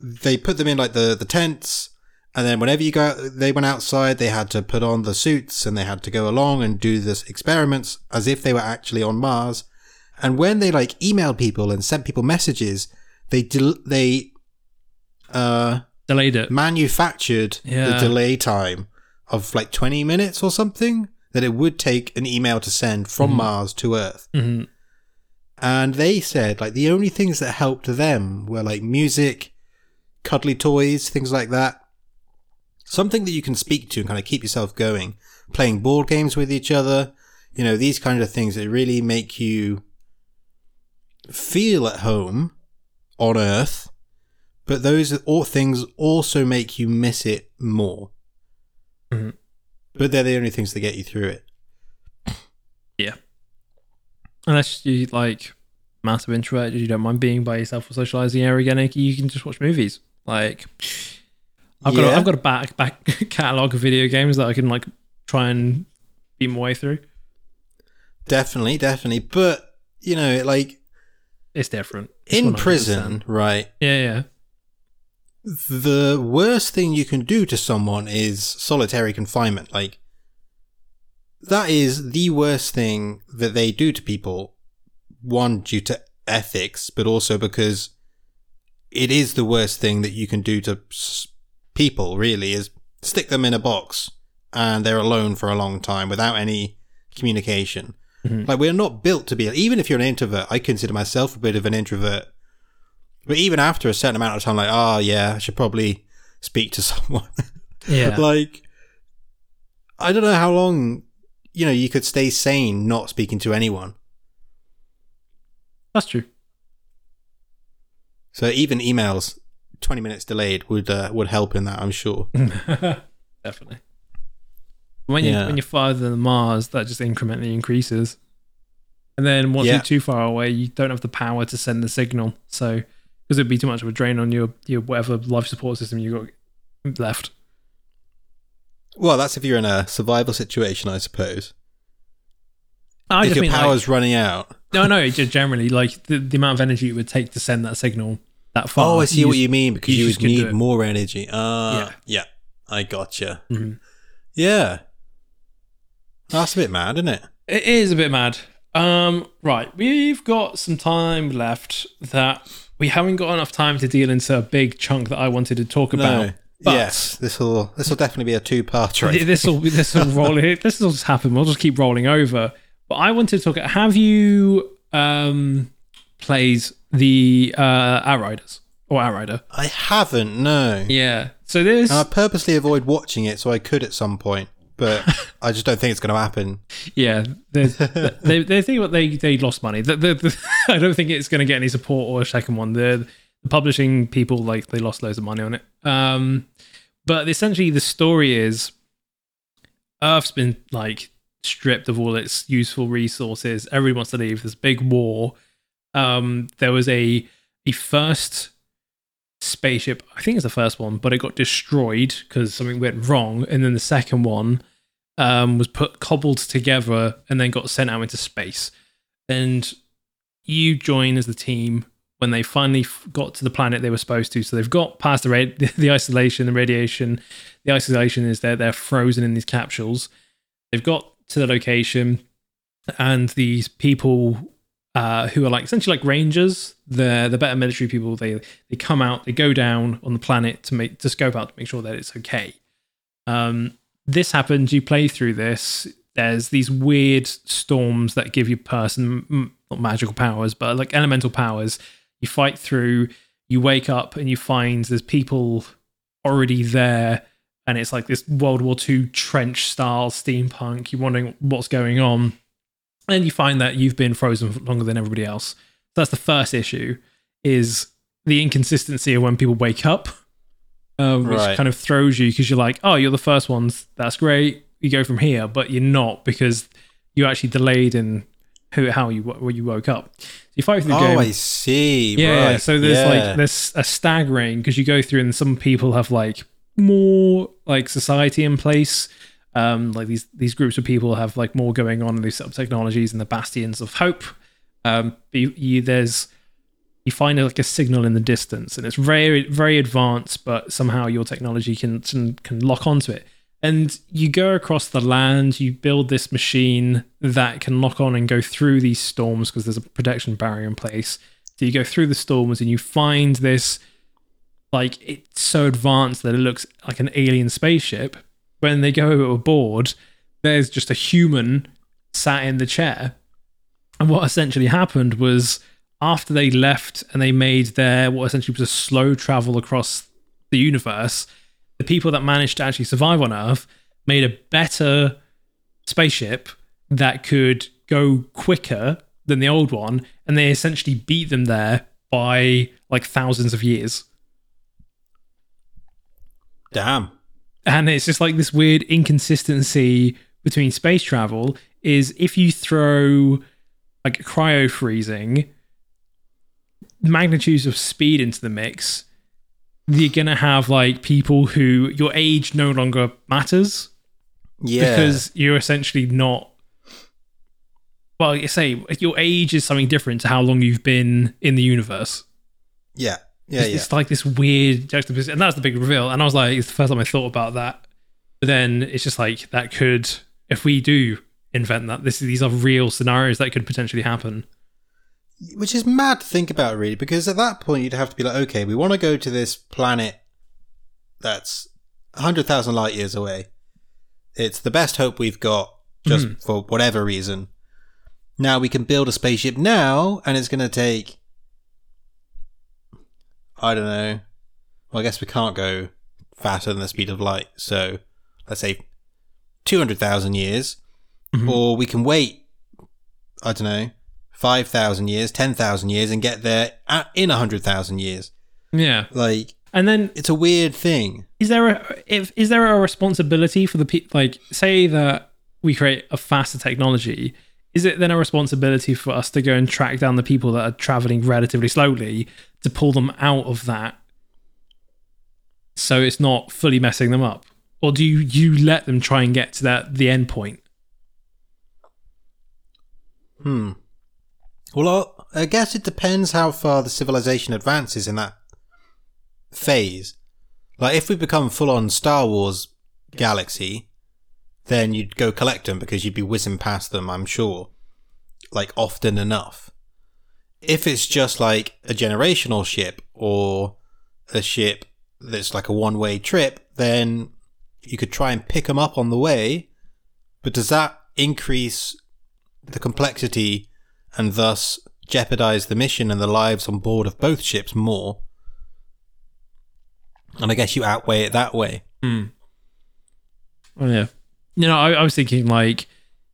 Speaker 1: they put them in like the, the tents. And then whenever you go, they went outside, they had to put on the suits and they had to go along and do this experiments as if they were actually on Mars. And when they like emailed people and sent people messages, they, del- they, uh,
Speaker 2: Delayed it.
Speaker 1: manufactured the delay time of like 20 minutes or something that it would take an email to send from Mars to Earth.
Speaker 2: Mhm.
Speaker 1: And they said like the only things that helped them were like music, cuddly toys, things like that. Something that you can speak to and kind of keep yourself going. Playing board games with each other, you know, these kind of things that really make you feel at home on Earth, but those all things also make you miss it more.
Speaker 2: Mhm.
Speaker 1: But they're the only things that get you through it. Yeah.
Speaker 2: Unless you like massive introvert, you don't mind being by yourself or socializing organic, you can just watch movies. Like I've got a,
Speaker 1: Yeah.
Speaker 2: I've got a back back catalog of video games that I can like try and beat my way through.
Speaker 1: Definitely, definitely. But you know, like
Speaker 2: It's different. It's
Speaker 1: in prison, right?
Speaker 2: Yeah, yeah.
Speaker 1: the worst thing you can do to someone is solitary confinement. Like, that is the worst thing that they do to people. One, due to ethics, but also because it is the worst thing that you can do to people, really, is stick them in a box and they're alone for a long time without any communication.
Speaker 2: Mhm.
Speaker 1: Like, we're not built to be, even if you're an introvert, I consider myself a bit of an introvert. But even after a certain amount of time, like, oh yeah, I should probably speak to someone.
Speaker 2: Yeah.
Speaker 1: like, I don't know how long, you know, you could stay sane not speaking to anyone.
Speaker 2: That's true.
Speaker 1: So even emails, twenty minutes delayed would uh, would help in that, I'm sure.
Speaker 2: Definitely. When you
Speaker 1: Yeah.
Speaker 2: when you're farther than Mars, that just incrementally increases. And then once
Speaker 1: Yeah.
Speaker 2: you're too far away, you don't have the power to send the signal. So because it'd be too much of a drain on your your whatever life support system you got left.
Speaker 1: Well, that's if you're in a survival situation, I suppose.
Speaker 2: I
Speaker 1: if
Speaker 2: just
Speaker 1: your
Speaker 2: mean like,
Speaker 1: power's running out.
Speaker 2: no, no, just generally like the, the amount of energy it would take to send that signal that far.
Speaker 1: Oh, I see what you mean because
Speaker 2: you
Speaker 1: you,
Speaker 2: just
Speaker 1: need more energy. Ah,
Speaker 2: Yeah.
Speaker 1: yeah, I gotcha.
Speaker 2: Mhm.
Speaker 1: Yeah, that's a bit mad, isn't it?
Speaker 2: It is a bit mad. Um, right, we've got some time left that we haven't got enough time to deal into a big chunk that I wanted to talk about.
Speaker 1: No.
Speaker 2: But
Speaker 1: yes, this will this will definitely be a two part.
Speaker 2: this will this will roll. This will just happen. We'll just keep rolling over. But I wanted to talk. Have you um played the uh Outriders or Outrider?
Speaker 1: I haven't, no.
Speaker 2: Yeah. So there's.
Speaker 1: And I purposely avoid watching it so I could at some point, but I just don't think it's going to happen.
Speaker 2: Yeah, there's, they they think what they they lost money. The, the, the, I don't think it's going to get any support or a second one. The, the publishing people like they lost loads of money on it. Um, but essentially the story is Earth's been like stripped of all its useful resources. Everyone wants to leave. There's a big war. Um, there was a a first spaceship. I think it's the first one, but it got destroyed because something went wrong. And then the second one um, was put cobbled together and then got sent out into space. And you join as the team when they finally got to the planet they were supposed to. So they've got past the, ra- the isolation, the radiation. The isolation is they're, they're frozen in these capsules. They've got to the location, and these people uh, who are like essentially like rangers, the the better military people, they they come out, they go down on the planet to make to scope out to make sure that it's okay. Um, this happens. You play through this. There's these weird storms that give you person not magical powers, but like elemental powers. You fight through. You wake up and you find there's people already there, and it's like this World War II trench style steampunk. You're wondering what's going on, and you find that you've been frozen longer than everybody else. So that's the first issue. Is the inconsistency of when people wake up um, which
Speaker 1: Right.
Speaker 2: kind of throws you because you're like, oh, you're the first ones. That's great. You go from here, but you're not because you actually delayed in who how you when you woke up. So you fight through the
Speaker 1: Oh,
Speaker 2: game.
Speaker 1: I see.
Speaker 2: yeah,
Speaker 1: right.
Speaker 2: so there's
Speaker 1: yeah.
Speaker 2: like there's a staggering because you go through and some people have like more like society in place. Um, like these these groups of people have like more going on. They set up technologies and the bastions of hope. Um, you, you there's you find like a signal in the distance and it's very very advanced but somehow your technology can, can lock onto it and you go across the land you build this machine that can lock on and go through these storms because there's a protection barrier in place so you go through the storms and you find this like it's so advanced that it looks like an alien spaceship when they go aboard there's just a human sat in the chair and what essentially happened was after they left and they made their what essentially was a slow travel across the universe, the people that managed to actually survive on Earth made a better spaceship that could go quicker than the old one, and they essentially beat them there by like thousands of years.
Speaker 1: Damn.
Speaker 2: And it's just like this weird inconsistency between space travel is if you throw like cryo freezing magnitudes of speed into the mix you're gonna have like people who your age no longer matters
Speaker 1: Yeah.
Speaker 2: because you're essentially not well you say your age is something different to how long you've been in the universe
Speaker 1: yeah. Yeah.
Speaker 2: it's,
Speaker 1: Yeah.
Speaker 2: it's like this weird juxtaposition, and that's the big reveal. And I was like, it's the first time I thought about that. But then it's just like that could, if we do invent that, this these are real scenarios that could potentially happen.
Speaker 1: Which is mad to think about, really, because at that point you'd have to be like, okay, we want to go to this planet that's 100,000 light years away. It's the best hope we've got, just mm-hmm. for whatever reason. Now we can build a spaceship now, and it's going to take. I don't know. Well, I guess we can't go faster than the speed of light, so let's say 200,000 years. Mm-hmm. Or we can wait, I don't know, 5,000 years, 10,000 years, and get there at, in 100,000 years.
Speaker 2: Yeah,
Speaker 1: Like,
Speaker 2: and then
Speaker 1: it's a weird thing.
Speaker 2: is there a if is there a responsibility for the people? Like, say that we create a faster technology. Is it then a responsibility for us to go and track down the people that are traveling relatively slowly to pull them out of that so it's not fully messing them up? Or do you, you let them try and get to that the end point?
Speaker 1: Hmm. Well, I I guess it depends how far the civilization advances in that phase. Like, if we become full on Star Wars galaxy, then you'd go collect them because you'd be whizzing past them, I'm sure. Like, often enough. If it's just like a generational ship or a ship that's like a one way trip, then you could try and pick them up on the way. But does that increase the complexity and thus jeopardize the mission and the lives on board of both ships more. And I guess you outweigh it that way. Hmm.
Speaker 2: Oh, yeah. You know, I, I was thinking like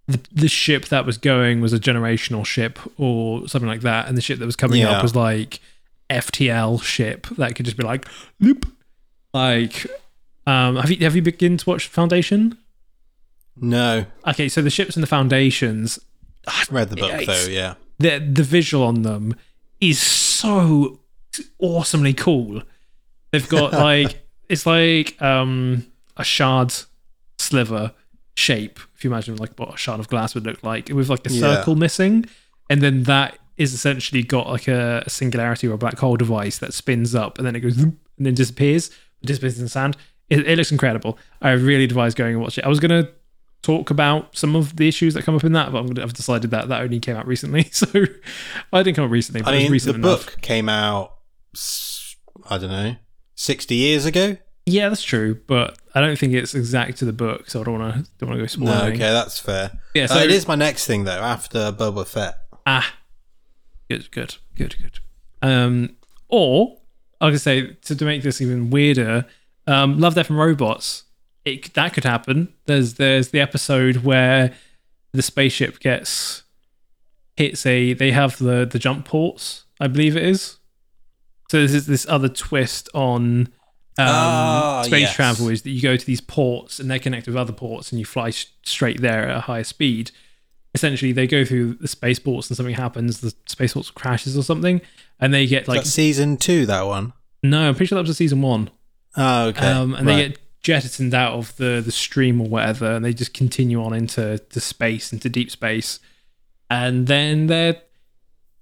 Speaker 2: the, the ship that was going was a generational ship or something like that, and the ship that was coming
Speaker 1: Yeah.
Speaker 2: up was like FTL ship that could just be like loop. Like, um, have you have you begun to watch Foundation?
Speaker 1: No,
Speaker 2: Okay, so the ships and the foundations, I've
Speaker 1: read the book though. Yeah,
Speaker 2: the the visual on them is so awesomely cool. They've got like it's like um a shard sliver shape. If you imagine like what a shard of glass would look like, with like a
Speaker 1: Yeah.
Speaker 2: circle missing, and then that is essentially got like a, a singularity or a black hole device that spins up and then it goes and then disappears. Disappears in the sand. It, it looks incredible. I really advise going and watch it. I was gonna talk about some of the issues that come up in that, but I'm gonna, I've decided that that only came out recently. So I didn't come out recently, but
Speaker 1: I
Speaker 2: it was
Speaker 1: mean
Speaker 2: recent
Speaker 1: the
Speaker 2: enough.
Speaker 1: book came out. I don't know, sixty years ago.
Speaker 2: Yeah, that's true, but I don't think it's exact to the book, so I don't want to don't want to go
Speaker 1: No, okay, that's fair.
Speaker 2: Yeah,
Speaker 1: Uh,
Speaker 2: so
Speaker 1: it is my next thing though. After Boba Fett.
Speaker 2: ah, good, good, good, good. Um, or I could say to, to make this even weirder, um, Love, Death and Robots. It that could happen. There's there's the episode where the spaceship gets hits a. They have the the jump ports, I believe it is. So this is this other twist on um,
Speaker 1: Ah,
Speaker 2: space
Speaker 1: yes.
Speaker 2: travel is that you go to these ports and they're connected with other ports and you fly sh- straight there at a higher speed. Essentially, they go through the space ports and something happens, the space ports crashes or something, and they get like
Speaker 1: Like season two, that one.
Speaker 2: no, I'm pretty sure that was a season one.
Speaker 1: Oh, okay.
Speaker 2: Um, and
Speaker 1: right.
Speaker 2: they get jettisoned out of the the stream or whatever, and they just continue on into to space, into deep space, and then they're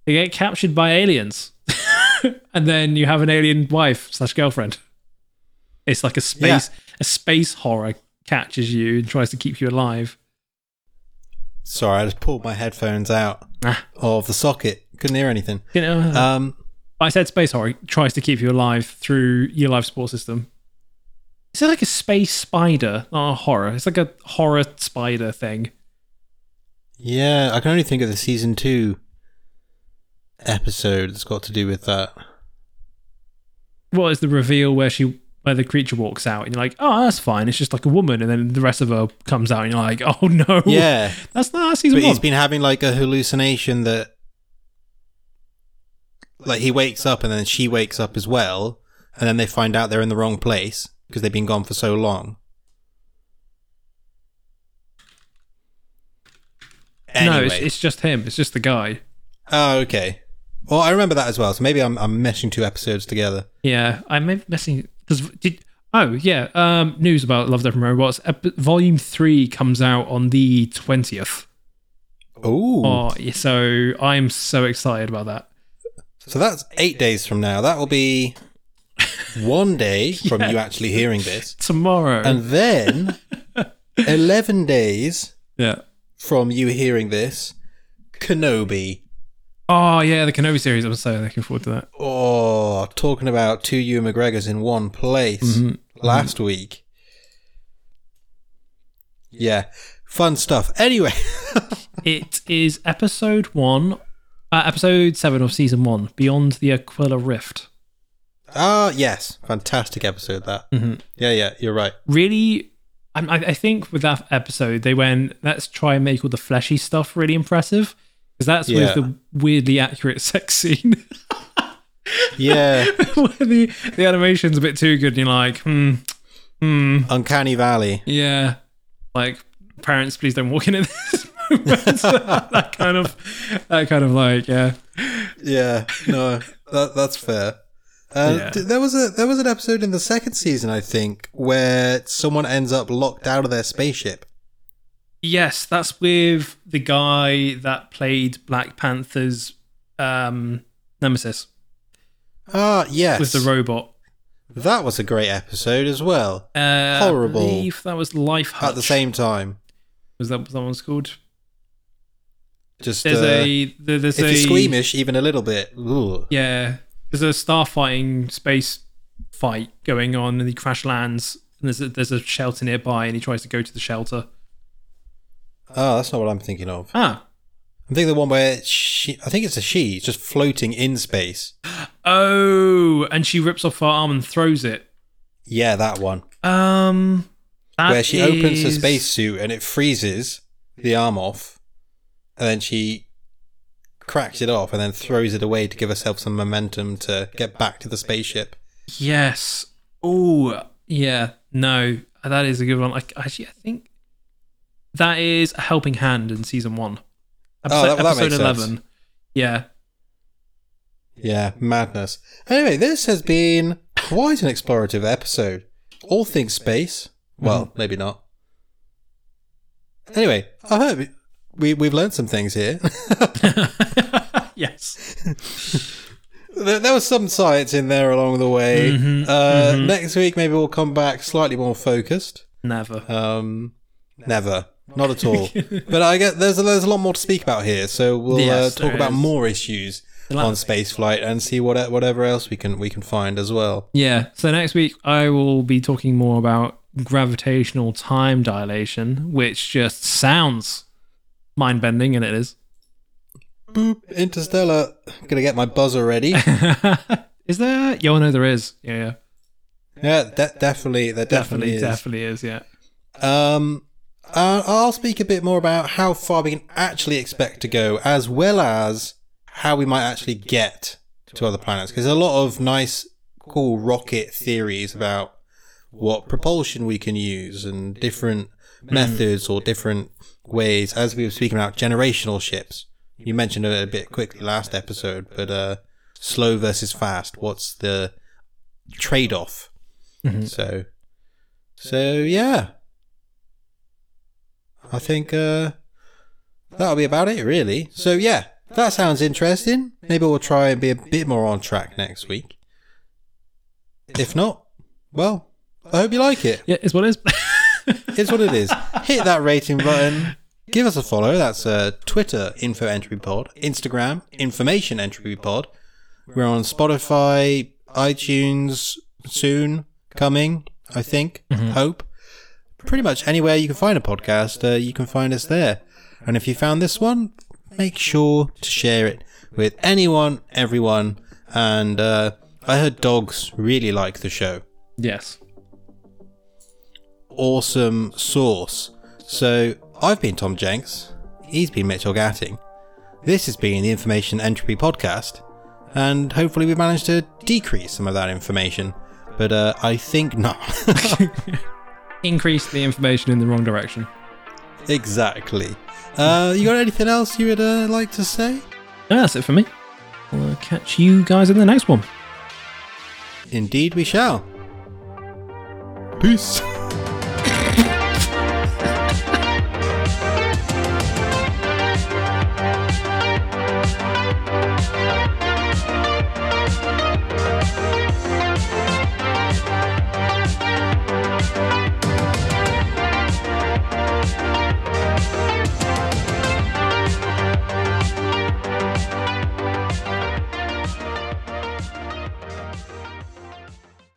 Speaker 2: they get captured by aliens, and then you have an alien wife slash girlfriend. It's like a space a space horror catches you and tries to keep you alive.
Speaker 1: Sorry, I just pulled my headphones out
Speaker 2: Ah.
Speaker 1: of the socket. Couldn't hear anything.
Speaker 2: You know,
Speaker 1: Um,
Speaker 2: I said space horror tries to keep you alive through your life support system. Is it like a space spider, not a horror? It's like a horror spider thing.
Speaker 1: yeah, I can only think of the season two episode that's got to do with that.
Speaker 2: what is the reveal where she where the creature walks out and you're like, oh, that's fine. It's just like a woman, and then the rest of her comes out and you're like, oh no,
Speaker 1: Yeah,
Speaker 2: that's not that's season
Speaker 1: but
Speaker 2: one.
Speaker 1: he's been having like a hallucination that like he wakes up and then she wakes up as well, and then they find out they're in the wrong place because they've been gone for so long.
Speaker 2: No, it's, it's just him. It's just the guy.
Speaker 1: Oh, okay. Well, I remember that as well. So maybe I'm I'm meshing two episodes together.
Speaker 2: Yeah, I'm messing because did. Oh yeah, um, news about Love Death and Robots. Volume three comes out on the twentieth.
Speaker 1: Ooh.
Speaker 2: Oh, so I'm so excited about that.
Speaker 1: So that's eight days from now. That will be one day from
Speaker 2: Yeah.
Speaker 1: you actually hearing this,
Speaker 2: Tomorrow.
Speaker 1: and then eleven days
Speaker 2: yeah.
Speaker 1: from you hearing this, Kenobi.
Speaker 2: Oh yeah, the Kenobi series. I'm so looking forward to that.
Speaker 1: Oh, talking about two Ewan McGregors in one place
Speaker 2: Mhm.
Speaker 1: last week. Yeah, fun stuff. Anyway,
Speaker 2: It is episode one, uh, episode seven of season one, Beyond the Aquila Rift.
Speaker 1: ah, yes, fantastic episode that.
Speaker 2: Mhm.
Speaker 1: Yeah, yeah, you're right.
Speaker 2: Really, I I think with that episode they went, let's try and make all the fleshy stuff really impressive because that's
Speaker 1: Yeah.
Speaker 2: with the weirdly accurate sex scene.
Speaker 1: Yeah,
Speaker 2: where the the animation's a bit too good. And you're like, hmm, hmm,
Speaker 1: Uncanny Valley.
Speaker 2: yeah, like parents, please don't walk in at this moment. that kind of, that kind of like, yeah,
Speaker 1: Yeah, no, that, that's fair. Uh,
Speaker 2: Yeah.
Speaker 1: There was a there was an episode in the second season, I think, where someone ends up locked out of their spaceship.
Speaker 2: Yes, that's with the guy that played Black Panther's um, nemesis
Speaker 1: Ah, yes,
Speaker 2: with the robot.
Speaker 1: that was a great episode as well.
Speaker 2: Uh,
Speaker 1: Horrible.
Speaker 2: I believe that was Life Hutch.
Speaker 1: At the same time,
Speaker 2: was that what that one's called?
Speaker 1: just
Speaker 2: There's
Speaker 1: uh,
Speaker 2: a there- there's
Speaker 1: if
Speaker 2: a
Speaker 1: you're squeamish even a little bit, ooh.
Speaker 2: Yeah, there's a starfighting space fight going on, and he crash lands. And there's a, there's a shelter nearby, and he tries to go to the shelter.
Speaker 1: Oh, that's not what I'm thinking of.
Speaker 2: Ah,
Speaker 1: I'm thinking the one where she, I think it's a she, just floating in space.
Speaker 2: oh, and she rips off her arm and throws it.
Speaker 1: Yeah, that one.
Speaker 2: Um, that
Speaker 1: where she opens her
Speaker 2: is-
Speaker 1: spacesuit and it freezes the arm off, and then she cracks it off and then throws it away to give herself some momentum to get back to the spaceship.
Speaker 2: Yes. Oh, yeah. No, that is a good one. Like, actually, I think that is a helping hand in season one. Episode,
Speaker 1: that- that
Speaker 2: episode
Speaker 1: makes sense.
Speaker 2: eleven. Yeah.
Speaker 1: Yeah, madness. Anyway, this has been quite an explorative episode. All things space. Well, maybe not. Anyway, I hope we we've learned some things here.
Speaker 2: yes.
Speaker 1: there, there was some science in there along the way.
Speaker 2: Mhm,
Speaker 1: uh,
Speaker 2: mhm.
Speaker 1: Next week, maybe we'll come back slightly more focused.
Speaker 2: Never.
Speaker 1: Um, never, not at all. but I get there's a, there's a lot more to speak about here, so we'll
Speaker 2: Yes,
Speaker 1: uh, talk
Speaker 2: there
Speaker 1: about
Speaker 2: is.
Speaker 1: more issues on space flight and see what whatever else we can we can find as well.
Speaker 2: Yeah. So next week I will be talking more about gravitational time dilation, which just sounds mind bending, and it is.
Speaker 1: Boop, Interstellar. Gonna get my buzzer ready.
Speaker 2: is there? Yeah, oh, no, there is. Yeah, yeah.
Speaker 1: yeah, de- definitely, there definitely,
Speaker 2: Definitely,
Speaker 1: is.
Speaker 2: definitely is. Yeah.
Speaker 1: Um, uh, I'll speak a bit more about how far we can actually expect to go, as well as how we might actually get to other planets. Because there's a lot of nice, cool rocket theories about what propulsion we can use and different methods or different ways. As we were speaking about generational ships, you mentioned it a bit quickly last episode, but uh, slow versus fast. What's the trade-off?
Speaker 2: Mhm.
Speaker 1: So, so yeah. I think uh, that'll be about it, really. So yeah, that sounds interesting. Maybe we'll try and be a bit more on track next week. If not, well, I hope you like it.
Speaker 2: Yeah, it's what it is.
Speaker 1: It's what it is. Hit that rating button. Give us a follow. That's uh, Twitter, Info Entropy Pod. Instagram, Information Entropy Pod. We're on Spotify, iTunes, soon coming, I think. Hope. Pretty much anywhere you can find a podcast, uh, you can find us there. And if you found this one, make sure to share it with anyone, everyone. And uh, I heard dogs really like the show
Speaker 2: yes.
Speaker 1: awesome source. So I've been Tom Jenks. He's been Mitchell Gatting. This has been the Information Entropy Podcast. and hopefully we've managed to decrease some of that information. But uh, I think not.
Speaker 2: Increase the information in the wrong direction.
Speaker 1: exactly. Uh, you got anything else you would uh, like to say?
Speaker 2: No, that's it for me. I'll catch you guys in the next one.
Speaker 1: Indeed, we shall. Peace.